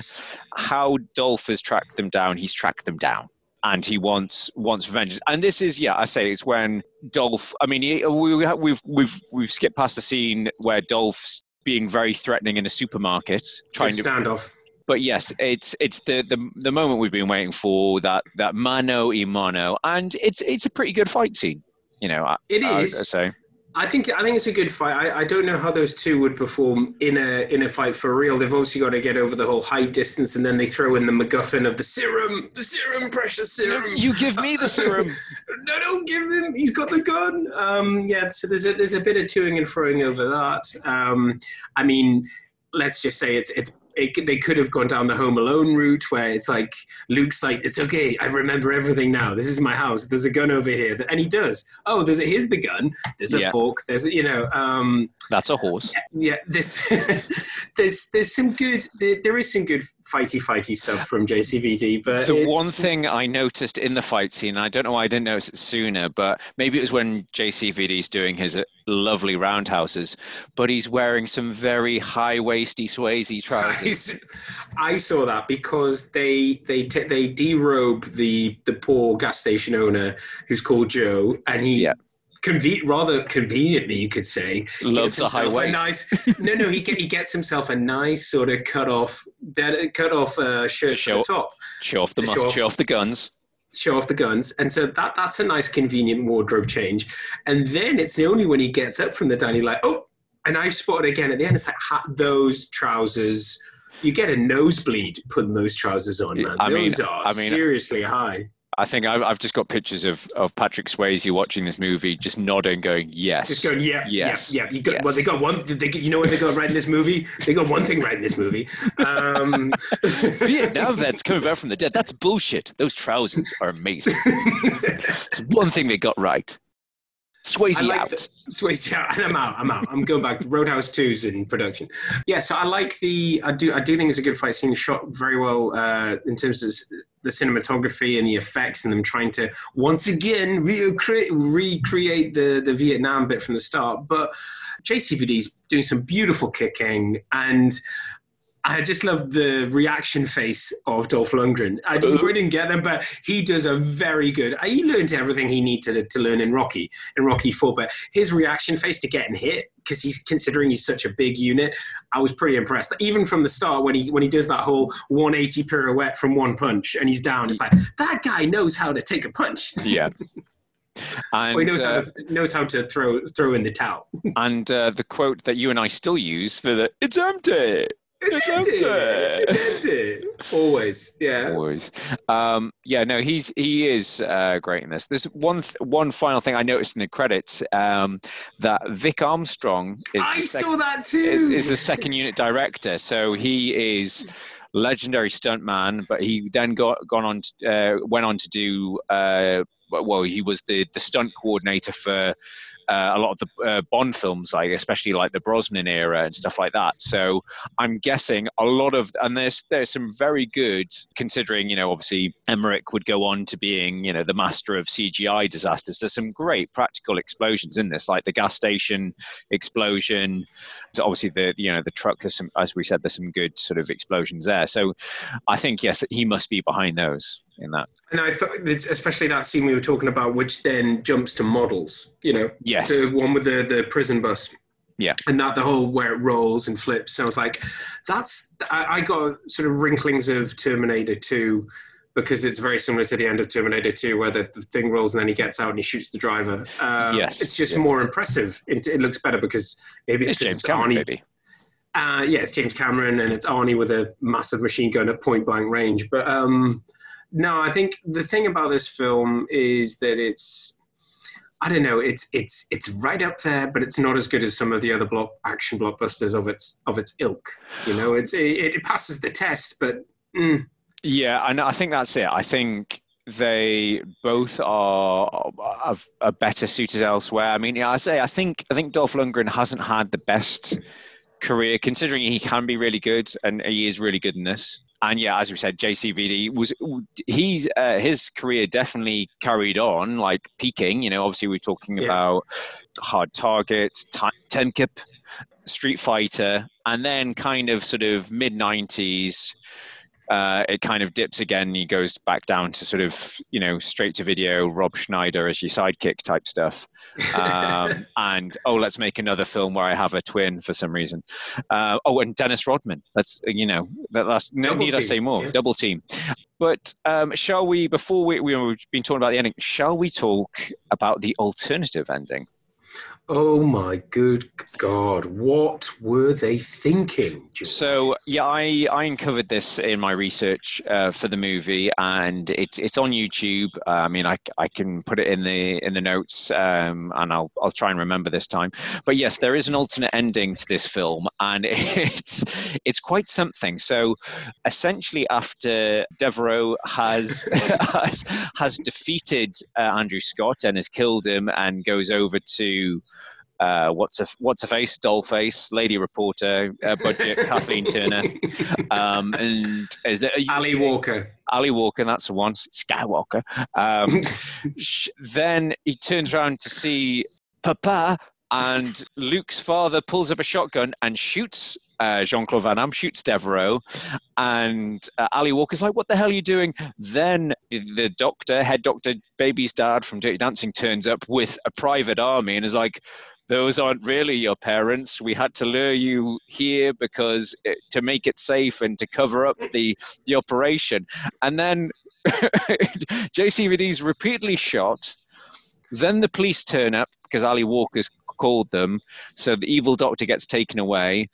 how Dolph has tracked them down; he's tracked them down, and he wants wants vengeance. And this is, yeah, I say it's when Dolph. I mean, he, we, we've we've we've skipped past the scene where Dolph's being very threatening in a supermarket, trying to standoff. but yes, it's it's the, the the moment we've been waiting for that that mano y mano, and it's it's a pretty good fight scene. You know, It I, is. I, say I think I think it's a good fight. I, I don't know how those two would perform in a in a fight for real. They've obviously got to get over the whole height distance, and then they throw in the MacGuffin of the serum, the serum, precious serum. you give me the serum. no, don't give him. He's got the gun. Um, yeah, so there's a there's a bit of toing and froing over that. Um, I mean, let's just say it's it's it, they could have gone down the Home Alone route where it's like Luc's like, "It's okay, I remember everything now. This is my house. There's a gun over here," and he does. Oh, there's a, here's the gun. There's a Yeah. fork. There's a- you know. Um, That's a horse. yeah, this there's there's some good there, there is some good fighty fighty stuff from JCVD, but The one thing I noticed in the fight scene, I don't know why I didn't notice it sooner, but maybe it was when JCVD's doing his lovely roundhouses, but he's wearing some very high waisty Swayze trousers. I, saw that because they they t- they derobe the the poor gas station owner who's called Joe, and he. Conve- rather conveniently, you could say, Loves a high waist. nice. No, no, he get, he gets himself a nice sort of cut off, dead, cut off uh, shirt Show- the top. Show off the To mus- show off- show off the guns. Show off the guns, and so that that's a nice, convenient wardrobe change. And then it's the only when he gets up from the dining, like, oh, and I've spotted again at the end. It's like ha- those trousers. You get a nosebleed putting those trousers on, man. I mean- those are I mean- seriously high. I think I've, I've just got pictures of, of Patrick Swayze watching this movie, just nodding, going, yes. Just going, yeah, yes. yeah, yeah. You got well. They got one. They, you know what they got right in this movie? They got one thing right in this movie. Um, Vietnam vets coming back from the dead. That's bullshit. Those trousers are amazing. it's one thing they got right. Swayze like out. The, Swayze out, and I'm out. I'm out. I'm going back. Roadhouse 2's in production. Yeah, so I like the. I do. I do think it's a good fight scene, shot very well uh, in terms of the cinematography and the effects, and them trying to once again recreate, recreate the the Vietnam bit from the start. But JCVD's doing some beautiful kicking and. I just love the reaction face of Dolph Lundgren. I didn't, we didn't get them, but he does a very good. He learned everything he needed to, to learn in Rocky, in Rocky Four. But his reaction face to getting hit, because he's considering he's such a big unit, I was pretty impressed. Even from the start, when he when he does that whole 180 pirouette from one punch and he's down, it's like that guy knows how to take a punch. Yeah. And, Or he knows uh, how to knows how to throw throw in the towel. and uh, the quote that you and I still use for the "It's empty." It's empty. It's empty. Always, yeah. Always. Um, yeah, no, he's he is uh, great in this. There's one th- one final thing I noticed in the credits um, that Vic Armstrong is I sec- saw that too. is, is the second unit director. So he is legendary stuntman, but he then got gone on to, uh, went on to do uh, well. He was the the stunt coordinator for. Uh, a lot of the uh, Bond films, like especially like the Brosnan era and stuff like that. So I'm guessing a lot of, and there's there's some very good, considering you know obviously Emmerich would go on to being you know the master of CGI disasters. There's some great practical explosions in this, like the gas station explosion. So obviously the you know the truck. There's some, as we said, there's some good sort of explosions there. So I think yes, he must be behind those in that. And I thought, it's especially that scene we were talking about, which then jumps to models. You know, Yes. the one with the the prison bus. Yeah. And that the whole where it rolls and flips. So I was like, that's I, I got sort of rinklings of Terminator 2 because it's very similar to the end of Terminator 2 where the, the thing rolls and then he gets out and he shoots the driver. Um, Yes. It's just Yeah. more impressive. It, it looks better because maybe it's, It's James Cameron, Arnie- baby. uh, yeah, it's James Cameron and it's Arnie with a massive machine gun at point blank range. But um, no, I think the thing about this film is that it's I don't know, it's it's it's right up there, but it's not as good as some of the other block action blockbusters of its of its ilk. You know, it's it, it passes the test, but mm, Yeah, and I think that's it. I think they both are, are, better suited elsewhere. I mean, yeah, I say I think I think Dolph Lundgren hasn't had the best career, considering he can be really good and he is really good in this. And yeah, as we said, JCVD was he's uh, his career definitely carried on, like peaking. You know, obviously we're talking Yeah. about Hard Target, Timecop, Street Fighter, and then kind of sort of mid '90s uh, it kind of dips again. He goes back down to sort of, you know, straight to video, Rob Schneider as your sidekick type stuff. Um, and, oh, let's make another film where I have a twin for some reason. Uh, oh, and Dennis Rodman. That's, you know, that, that's no Double need I say more. yes. Double team. But um, shall we, before we, we've been talking about the ending, shall we talk about the alternative ending? Oh my good God! What were they thinking? George? So yeah, I, I uncovered this in my research uh, for the movie, and it's it's on YouTube. Uh, I mean, I, I can put it in the in the notes, um, and I'll I'll try and remember this time. But yes, there is an alternate ending to this film, and it's it's quite something. So essentially, after Deveraux has has, has defeated uh, Andrew Scott and has killed him, and goes over to uh, what's a what's a face, Dollface, Lady Reporter, uh, Budget, Kathleen Turner, um, and is there Ally Walker? Ally Walker, that's the one. Skywalker. Um, sh- then he turns around to see Papa, and Luc's father pulls up a shotgun and shoots uh, Jean Claude Van Damme, shoots Deveraux, and uh, Ally Walker's like, "What the hell are you doing?" Then the, the doctor, head doctor, baby's dad from Dirty Dancing, turns up with a private army and is like, those aren't really your parents. We had to lure you here because it, to make it safe and to cover up the the operation. And then JCVD's repeatedly shot. Then the police turn up because Ally Walker's called them. So the evil doctor gets taken away.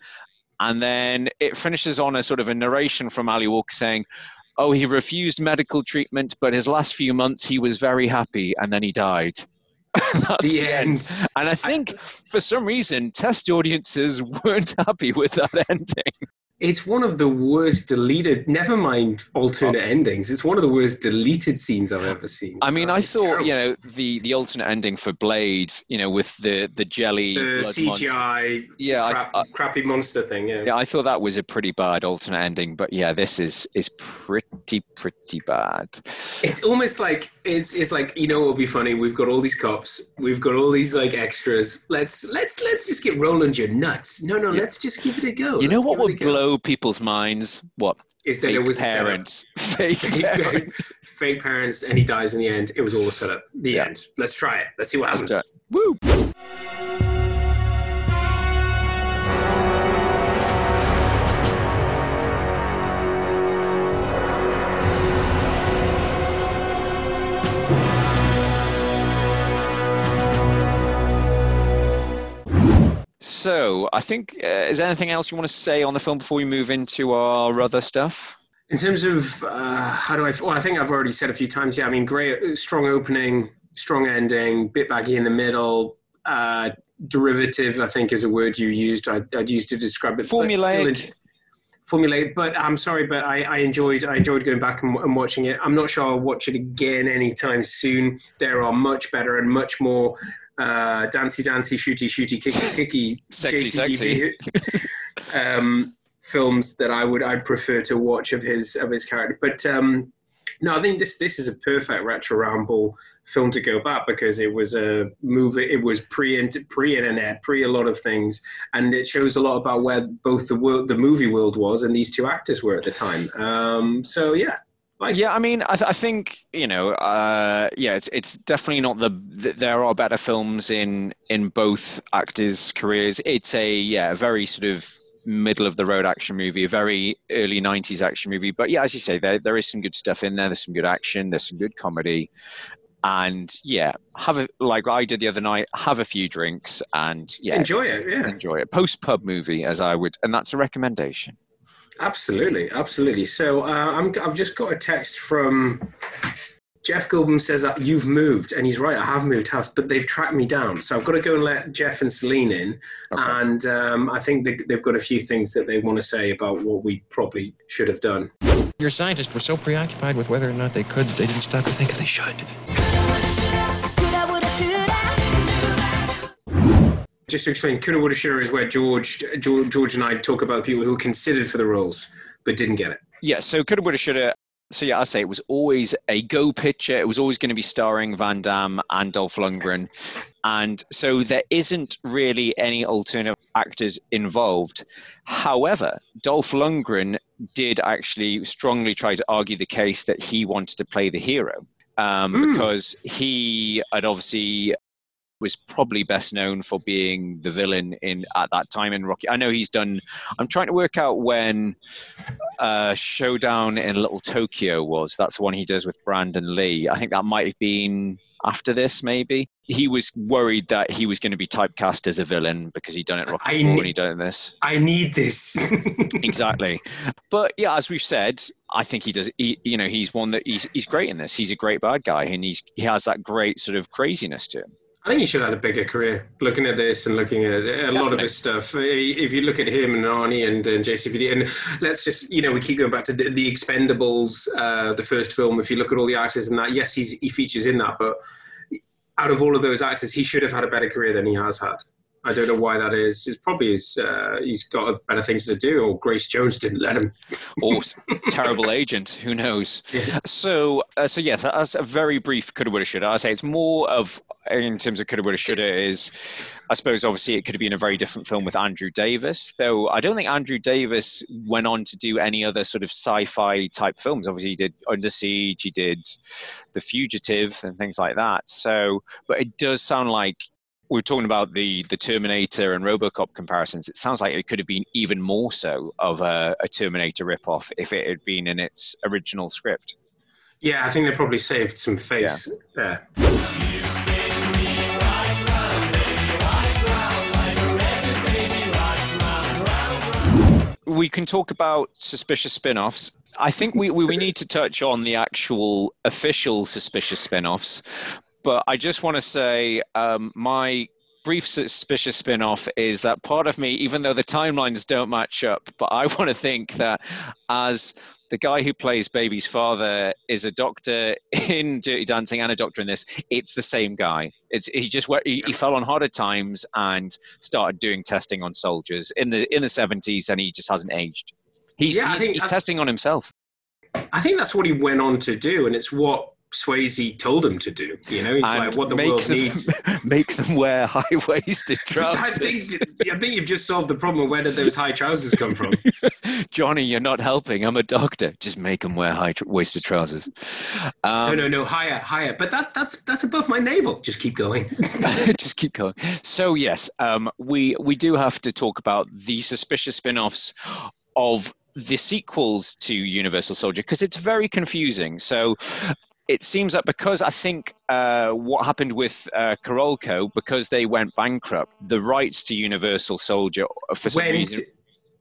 And then it finishes on a sort of a narration from Ally Walker saying, Oh, he refused medical treatment, but his last few months he was very happy and then he died. the end. And I think for some reason, test audiences weren't happy with that ending. It's one of the worst deleted. Never mind alternate oh. endings. It's one of the worst deleted scenes I've ever seen. I mean, I thought terrible. you know the the alternate ending for Blade, you know, with the the jelly, the CGI, monster. yeah, crap, I, I, crappy monster thing. Yeah, yeah, I thought that was a pretty bad alternate ending. But yeah, this is is pretty pretty bad. It's almost like it's it's like you know what would be funny. We've got all these cops. We've got all these like extras. Let's let's let's just get Roland your nuts. No, no, yeah. let's just give it a go. You let's know what would blow people's minds? What is that? It was parents, fake, fake parents. fake parents, and he dies in the end. It was all a setup. The yeah. end. Let's try it. Let's see what happens. Woo! So, I think, uh, is there anything else you want to say on the film before we move into our other stuff? In terms of uh, how do I? Well, I think I've already said a few times. Yeah, I mean, great, uh, strong opening, strong ending, bit baggy in the middle. Uh, derivative, I think, is a word you used. I, would used to describe it. Formulaic. Formulate, but I'm sorry, but I, I, enjoyed I enjoyed going back and, and, watching it. I'm not sure I'll watch it again anytime soon. There are much better and much more uh, dancey dancey, shooty shooty, kicky kicky, sexy sexy um, films that I would I'd prefer to watch of his of his character. But um, no, I think this this is a perfect retro ramble film to go back because it was a movie. It was pre pre internet, pre a lot of things, and it shows a lot about where both the world, the movie world was, and these two actors were at the time. Um, so yeah, yeah, I mean, I, th- I think you know, uh, yeah, it's it's definitely not the, the, There are better films in in both actors' careers. It's a yeah, very sort of middle of the road action movie, a very early '90s action movie. But yeah, as you say, there there is some good stuff in there. There's some good action. There's some good comedy, and yeah, have a like I did the other night. Have a few drinks and yeah, enjoy it. Yeah, enjoy it. Post pub movie, as I would, and that's a recommendation. Absolutely, absolutely. So uh, i have just got a text from Jeff Goldblum says that you've moved, and he's right. I have moved house, but they've tracked me down, so I've got to go and let Jeff and Celine in. Okay. And um, I think they, they've got a few things that they want to say about what we probably should have done. Your scientists were so preoccupied with whether or not they could, they didn't stop to think if they should. Just to explain, Coulda, Woulda, is where George, George, George and I talk about people who were considered for the roles but didn't get it. Yeah, so Coulda, Woulda, So yeah, I say it was always a go picture. It was always going to be starring Van Damme and Dolph Lundgren, and so there isn't really any alternative actors involved. However, Dolph Lundgren did actually strongly try to argue the case that he wanted to play the hero um, mm. because he had obviously was probably best known for being the villain in at that time in Rocky. I know he's done. I'm trying to work out when uh, Showdown in Little Tokyo was. That's the one he does with Brandon Lee. I think that might have been after this, maybe. He was worried that he was going to be typecast as a villain because he'd done it Rocky I Four ne- and he'd done this. I need this. exactly. But yeah, as we've said, I think he does. He, you know, he's one that he's he's great in this. He's a great bad guy, and he's he has that great sort of craziness to him. I think he should have had a bigger career. Looking at this and looking at a lot of his stuff, if you look at him and Arnie and, and JCVD, and let's just you know we keep going back to the, the Expendables, uh, the first film. If you look at all the actors in that, yes, he's, he features in that, but out of all of those actors, he should have had a better career than he has had. I don't know why that is. It's probably his, uh, he's got better things to do, or Grace Jones didn't let him. or terrible agent, who knows? Yeah. So, uh, so yes, as a very brief coulda, woulda, shoulda. I say it's more of in terms of coulda, woulda, shoulda is, I suppose, obviously it could have been a very different film with Andrew Davis, though I don't think Andrew Davis went on to do any other sort of sci-fi type films. Obviously, he did Under Siege, he did The Fugitive, and things like that. So, but it does sound like we are talking about the the Terminator and RoboCop comparisons. It sounds like it could have been even more so of a, a Terminator ripoff if it had been in its original script. Yeah, I think they probably saved some face yeah. there. we can talk about suspicious spin-offs. I think we, we, we need to touch on the actual official suspicious spin-offs. But I just want to say um, my brief suspicious spin-off is that part of me, even though the timelines don't match up, but I want to think that as the guy who plays Baby's father is a doctor in Dirty Dancing and a doctor in this. It's the same guy. It's he just he, he fell on harder times and started doing testing on soldiers in the in the seventies, and he just hasn't aged. He's Yeah, he's, think- he's testing on himself. I think that's what he went on to do, and it's what Swayze told him to do. You know, he's And like, what the world them, needs. make them wear high-waisted trousers. I think, I think you've just solved the problem. Of where did those high trousers come from? Johnny, you're not helping. I'm a doctor. Just make them wear high-waisted trousers. Um, no, no, no, higher, higher. But that, that's that's above my navel. Just keep going. just keep going. So yes, um, we we do have to talk about the suspicious spin-offs of the sequels to Universal Soldier because it's very confusing. So it seems that because I think uh, what happened with uh, Carolco, because they went bankrupt, the rights to Universal Soldier uh, for some Went reason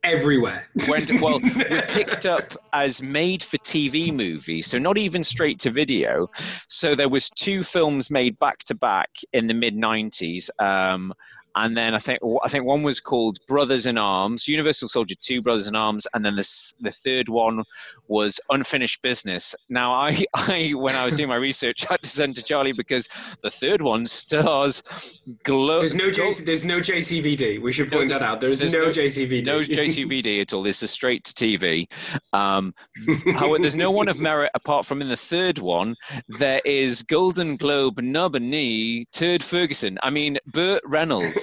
everywhere. went well were picked up as made for TV movies, so not even straight to video. So there was two films made back to back in the mid '90s. Um, and then I think I think one was called Brothers in Arms, Universal Soldier Two, Brothers in Arms, and then the the third one was Unfinished Business. Now I, I when I was doing my research, I had to send to Charlie because the third one stars glow. There's no JC, there's no JCVD. We should point that out. There's, no, JCVD. No JCVD at all. This is straight to TV. Um, however, there's no one of merit apart from in the third one. There is Golden Globe nominee Turd Ferguson. I mean, Burt Reynolds,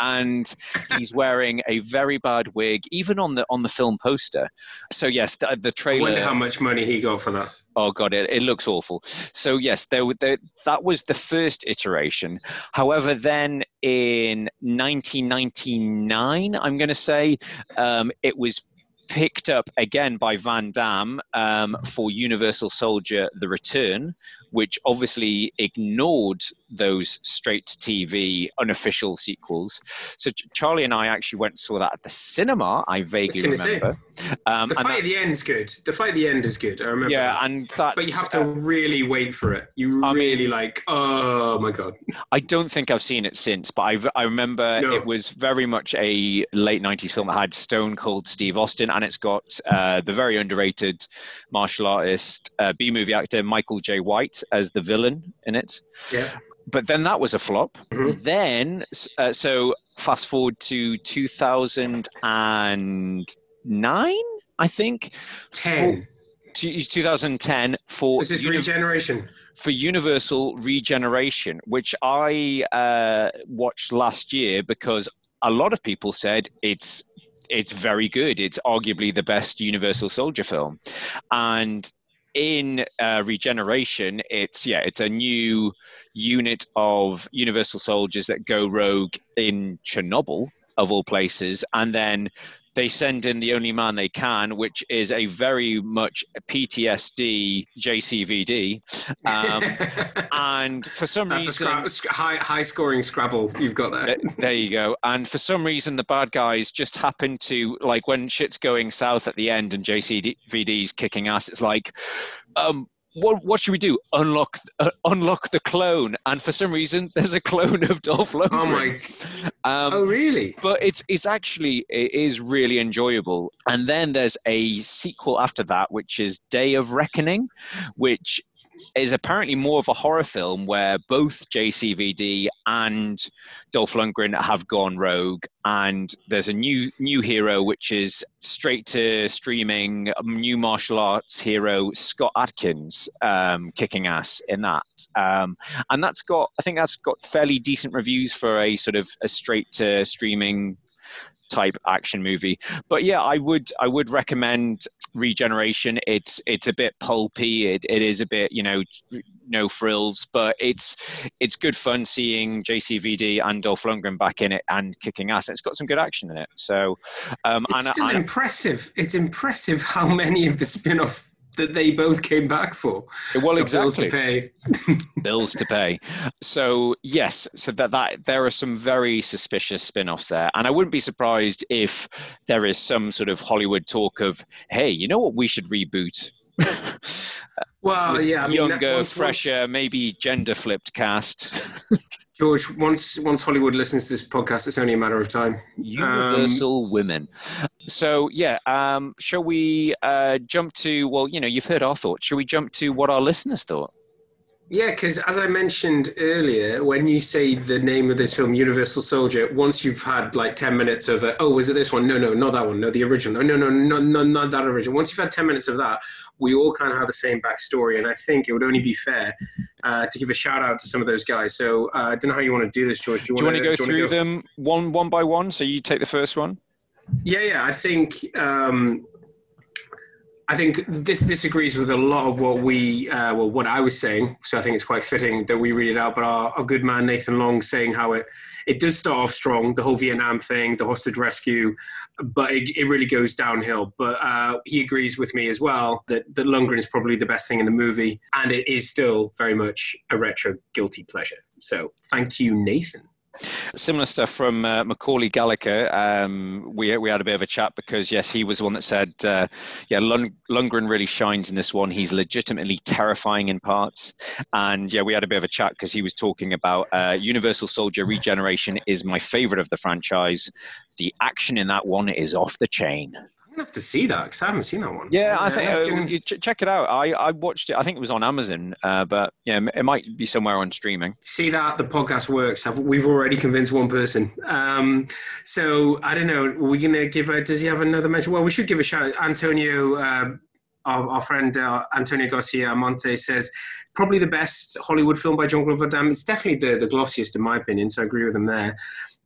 and he's wearing a very bad wig, even on the on the film poster. So yes, the, the I trailer. wonder how much money he got for that. Oh god, it, it looks awful. So yes, there, there that was the first iteration. However, then in 1999, I'm going to say, um, it was picked up again by Van Damme um, for Universal Soldier: The Return, which obviously ignored those straight to TV unofficial sequels. So Ch- Charlie and I actually went and saw that at the cinema. I vaguely remember. Um, The fight at the end's good. The fight at the end is good. I remember. yeah, that. and but you have to uh, really wait for it. You really like. Oh my god. I don't think I've seen it since, but I, I remember No. it was very much a late 90s film that had Stone Cold Steve Austin, and it's got uh, the very underrated martial artist, uh, B movie actor Michael Jai White as the villain in it. Yeah. But then that was a flop. Mm-hmm. Then, uh, so fast forward to 2009, I think. Ten. To 2010 for This is Uni- regeneration. for Universal Regeneration, which I uh, watched last year because a lot of people said it's it's very good. It's arguably the best Universal Soldier film, and in uh, Regeneration, it's yeah, it's a new unit of Universal soldiers that go rogue in Chernobyl of all places, and then they send in the only man they can, which is a very much PTSD JCVD. Um, and for some That's reason, a scra- high high scoring Scrabble you've got there. Th- there you go. And for some reason, the bad guys just happen to like when shit's going south at the end and JCVD's kicking ass. It's like, um, what what should we do? Unlock uh, unlock the clone. And for some reason, there's a clone of Dolph Lundgren. Oh my! Um, oh really? but it's it's actually it is really enjoyable. And then there's a sequel after that, which is Day of Reckoning, which is apparently more of a horror film where both JCVD and Dolph Lundgren have gone rogue, and there's a new new hero which is straight to streaming new martial arts hero Scott Adkins um, kicking ass in that, um, and that's got I think that's got fairly decent reviews for a sort of a straight to streaming type action movie. But yeah, I would I would recommend Regeneration. It's it's a bit pulpy. It, it is a bit you know no frills, but it's it's good fun seeing JCVD and Dolph Lundgren back in it and kicking ass. It's got some good action in it. So um, It's and, still and- impressive. It's impressive how many of the spin-off that they both came back for. Well, Got bills to pay. bills to pay. So yes, so that that there are some very suspicious spin-offs there, and I wouldn't be surprised if there is some sort of Hollywood talk of, hey, you know what, we should reboot. Well, yeah, I mean, younger, once- fresher, maybe gender-flipped cast. George, once once Hollywood listens to this podcast, it's only a matter of time. Um, Universal women. So yeah, um, shall we uh, jump to? Well, you know, you've heard our thoughts. Shall we jump to what our listeners thought? Yeah, because as I mentioned earlier, when you say the name of this film, Universal Soldier, once you've had like 10 minutes of, uh, oh, was it this one? No, no, not that one. No, the original. No, no, no, no, no, not that original. Once you've had 10 minutes of that, we all kind of have the same backstory. And I think it would only be fair uh, to give a shout out to some of those guys. So uh, I don't know how you want to do this, George. Do you want to go through them one one by one? So you take the first one. Yeah, yeah. I think um, I think this this agrees with a lot of what we uh, well what I was saying. So I think it's quite fitting that we read it out. But our, our good man Nathan Long saying how it it does start off strong, the whole Vietnam thing, the hostage rescue, but it, it really goes downhill. But uh, he agrees with me as well that that Lundgren is probably the best thing in the movie, and it is still very much a retro guilty pleasure. So thank you, Nathan. Similar stuff from uh, Macaulay Gallagher. Um, we we had a bit of a chat because yes, he was one that said, uh, yeah, Lund- Lundgren really shines in this one. He's legitimately terrifying in parts, and yeah, we had a bit of a chat because he was talking about uh, Universal Soldier Regeneration is my favorite of the franchise. The action in that one is off the chain. Have to see that because I haven't seen that one. Yeah, I think uh, you ch- check it out. I, I watched it. I think it was on Amazon, uh, but yeah, it might be somewhere on streaming. see that the podcast works. Have- We've already convinced one person. Um, so I don't know. We're we gonna give a? Does he have another mention? Well, we should give a shout. out. Antonio, uh, our, our friend uh, Antonio Garcia Monte says probably the best Hollywood film by Jean-Claude Van Damme. It's definitely the the glossiest in my opinion. So I agree with him there.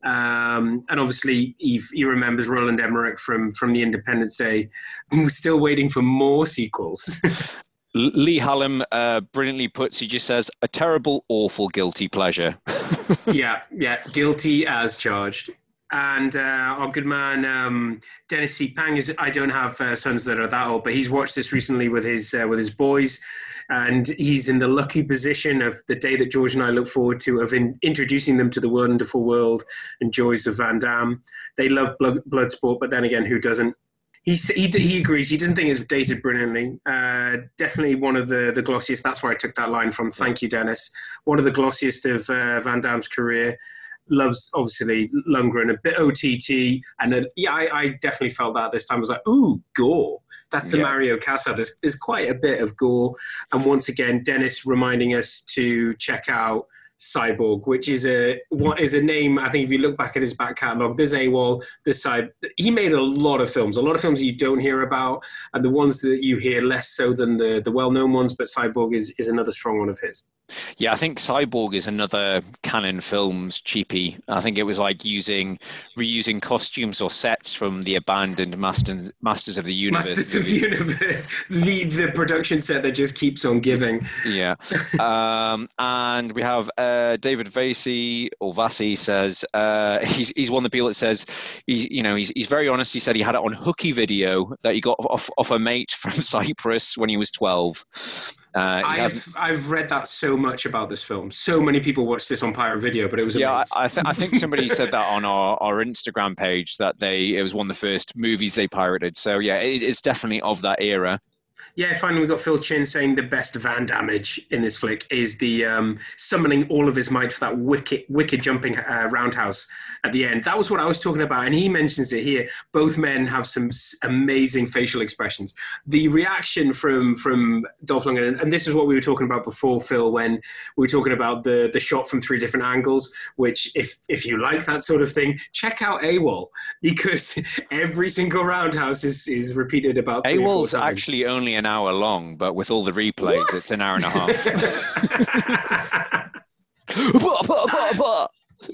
Um, and obviously, he, he remembers Roland Emmerich from from the Independence Day. We're still waiting for more sequels. Lee Hallam uh, brilliantly puts. He just says a terrible, awful, guilty pleasure. yeah, yeah, guilty as charged. And uh, our good man um, Dennis C. Pang is. I don't have uh, sons that are that old, but he's watched this recently with his uh, with his boys, and he's in the lucky position of the day that George and I look forward to of in, introducing them to the wonderful world and joys of Van Damme. They love blood, blood sport, but then again, who doesn't? He, he, he agrees. He doesn't think it's dated brilliantly. Uh, definitely one of the, the glossiest. That's where I took that line from. Thank you, Dennis. One of the glossiest of uh, Van Damme's career. Loves obviously Lundgren, a bit OTT, and then, yeah, I, I definitely felt that this time. I was like, ooh, gore. That's the Yeah. Mario Kassar. There's there's quite a bit of gore, and once again, Dennis reminding us to check out Cyborg, which is a what is a name. I think if you look back at his back catalogue, there's AWOL, this side. He made a lot of films, a lot of films you don't hear about, and the ones that you hear less so than the the well known ones. But Cyborg is is another strong one of his. Yeah, I think Cyborg is another Canon Films cheapie. I think it was like using reusing costumes or sets from the abandoned Masters Masters of the Universe. Masters of the Universe, the the production set that just keeps on giving. Yeah, um, and we have uh, David Vasey or Vasey says uh, he's he's one of the people that says he's you know he's he's very honest. He said he had it on hooky video that he got off off a mate from Cyprus when he was twelve. Uh, I've I've read that so much about this film. So many people watched this on pirate video, but it was yeah. I, I, th- I think somebody said that on our, our Instagram page that they it was one of the first movies they pirated. So yeah, it, it's definitely of that era. Yeah, finally we got Phil Chin saying the best van damage in this flick is the um, summoning all of his might for that wicked, wicked jumping uh, roundhouse at the end. That was what I was talking about, and he mentions it here. Both men have some amazing facial expressions. The reaction from from Dolph Lundgren, and this is what we were talking about before, Phil, when we were talking about the the shot from three different angles. Which, if if you like that sort of thing, check out AWOL because every single roundhouse is is repeated about. AWOL's actually only an hour long, but with all the replays, what? it's an hour and a half.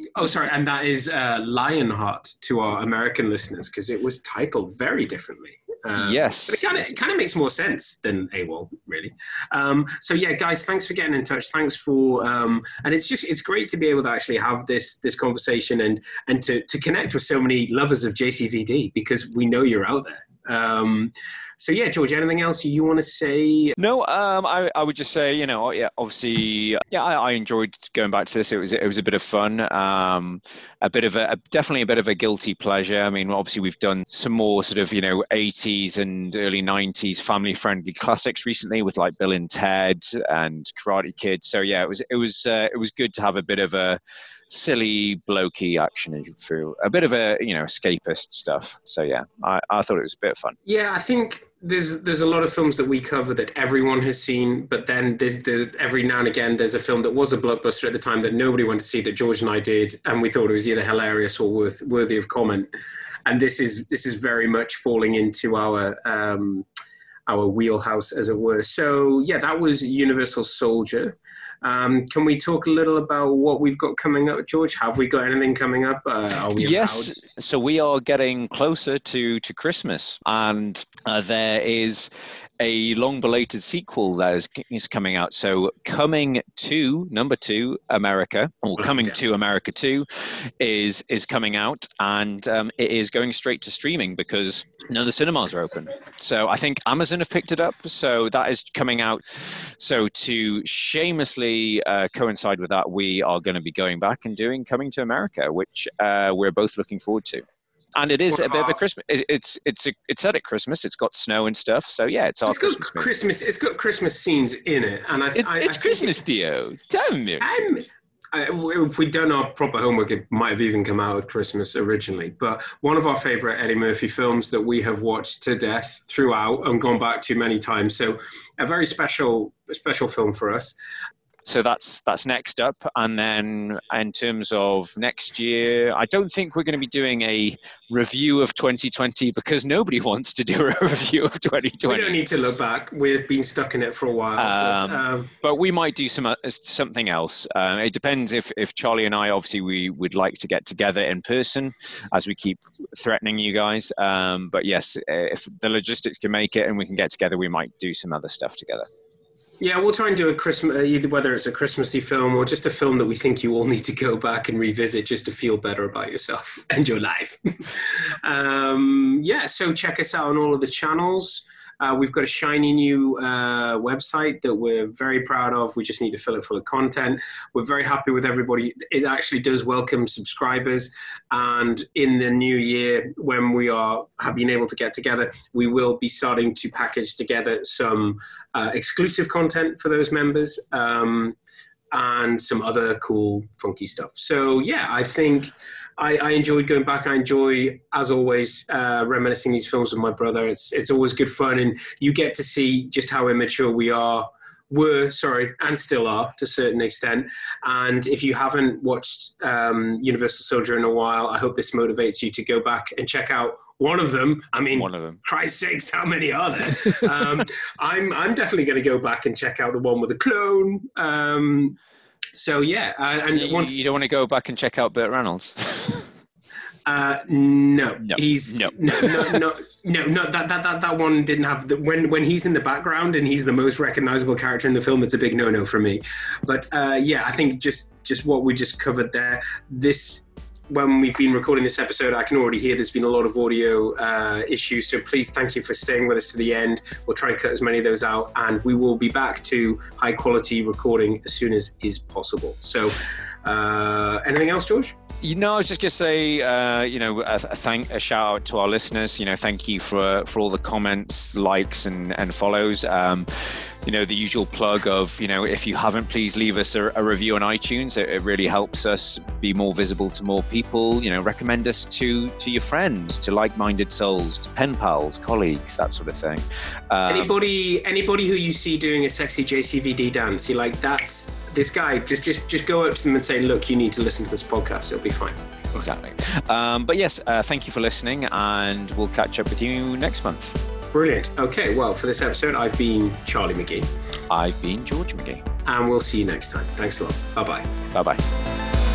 oh, sorry, and that is uh, Lionheart to our American listeners because it was titled very differently. Um, yes, but it kind of makes more sense than AWOL, really. Um, so yeah, guys, thanks for getting in touch. Thanks for um, and it's just it's great to be able to actually have this this conversation and and to to connect with so many lovers of JCVD because we know you're out there. So yeah, George, anything else you want to say? No, um, I, I would just say, you know, yeah, obviously, yeah, I, I enjoyed going back to this. It was it was a bit of fun, um, a bit of a, a, definitely a bit of a guilty pleasure. I mean, obviously, we've done some more sort of you know 80s and early 90s family friendly classics recently with like Bill and Ted and Karate Kid. So yeah, it was it was uh, it was good to have a bit of a silly blokey action through a bit of a you know escapist stuff so yeah I, I thought it was a bit of fun yeah i think there's there's a lot of films that we cover that everyone has seen, but then there's the, every now and again there's a film that was a blockbuster at the time that nobody went to see that George and I did, and we thought it was either hilarious or worth worthy of comment. And this is this is very much falling into our um, our wheelhouse, as it were. So yeah, that was Universal Soldier. Um, can we talk a little about what we've got coming up, George? Have we got anything coming up? Uh, yes. So we are getting closer to to Christmas, and uh, there is a long belated sequel that is, is coming out. So, coming to number two, America, or coming to America two, is is coming out, and um, it is going straight to streaming because none of the cinemas are open. So, I think Amazon have picked it up. So that is coming out. So to shamelessly uh, coincide with that, we are going to be going back and doing Coming to America, which uh, we're both looking forward to and it is a bit of a Christmas. It's it's a, it's set at Christmas. It's got snow and stuff. So yeah, it's our it's Christmas. Got Christmas. It's got Christmas scenes in it, and I. It's, I, it's I Christmas, Theo. Tell me. if we'd done our proper homework, it might have even come out at Christmas originally. But one of our favorite Eddie Murphy films that we have watched to death throughout and gone back to many times. So a very special, special film for us so that's that's next up. And then in terms of next year i don't think we're going to be doing a review of 2020 because nobody wants to do a review of 2020 we don't need to look back. We've been stuck in it for a while um, but, um, but, we might do some uh, something else. Um, it depends if if charlie and i obviously we would like to get together in person as we keep threatening you guys. Um, but yes if the logistics can make it and we can get together we might do some other stuff together yeah, we'll try and do a Christmas, uh, either whether it's a Christmassy film or just a film that we think you all need to go back and revisit just to feel better about yourself and your life. um, yeah, so check us out on all of the channels. Uh, we've got a shiny new uh, website that we're very proud of. We just need to fill it full of content. We're very happy with everybody. It actually does welcome subscribers. And in the new year, when we are have been able to get together, we will be starting to package together some uh, exclusive content for those members. Um, and some other cool, funky stuff. So, yeah, I think I, I, enjoyed going back. I enjoy, as always, uh, reminiscing these films with my brother. It's it's always good fun, and you get to see just how immature we are were sorry and still are to a certain extent. And if you haven't watched um, universal soldier in a while i hope this motivates you to go back and check out one of them. I mean one of them. Christ sakes how many are there? Um, i'm i'm definitely going to go back and check out the one with the clone. Um, so yeah uh, and you, once you don't want to go back and check out burt reynolds uh, no, No. he's No. no, no, no, no, no. That, that that that one didn't have the when when he's in the background and he's the most recognizable character in the film. It's a big no no for me. But uh, yeah, I think just just what we just covered there. This when we've been recording this episode, I can already hear there's been a lot of audio uh, issues. So please, thank you for staying with us to the end. We'll try and cut as many of those out, and we will be back to high quality recording as soon as is possible. So, uh, anything else, George? You know, I was just going to say, uh, you know, a, thank a shout out to our listeners. You know, thank you for for all the comments, likes, and and follows. Um, you know, the usual plug of, you know, if you haven't, please leave us a, a review on iTunes. It, it really helps us be more visible to more people. You know, recommend us to to your friends, to like-minded souls, to pen pals, colleagues, that sort of thing. Um, anybody anybody who you see doing a sexy JCVD dance, you're like, that's this guy. Just just just go up to them and say, look, you need to listen to this podcast. It'll be fine. Exactly. Um, but yes, uh, thank you for listening, and we'll catch up with you next month. Brilliant. Okay, well, for this episode, I've been Charlie McGee, I've been George McGee. and we'll see you next time. Thanks a lot. Bye bye. Bye bye.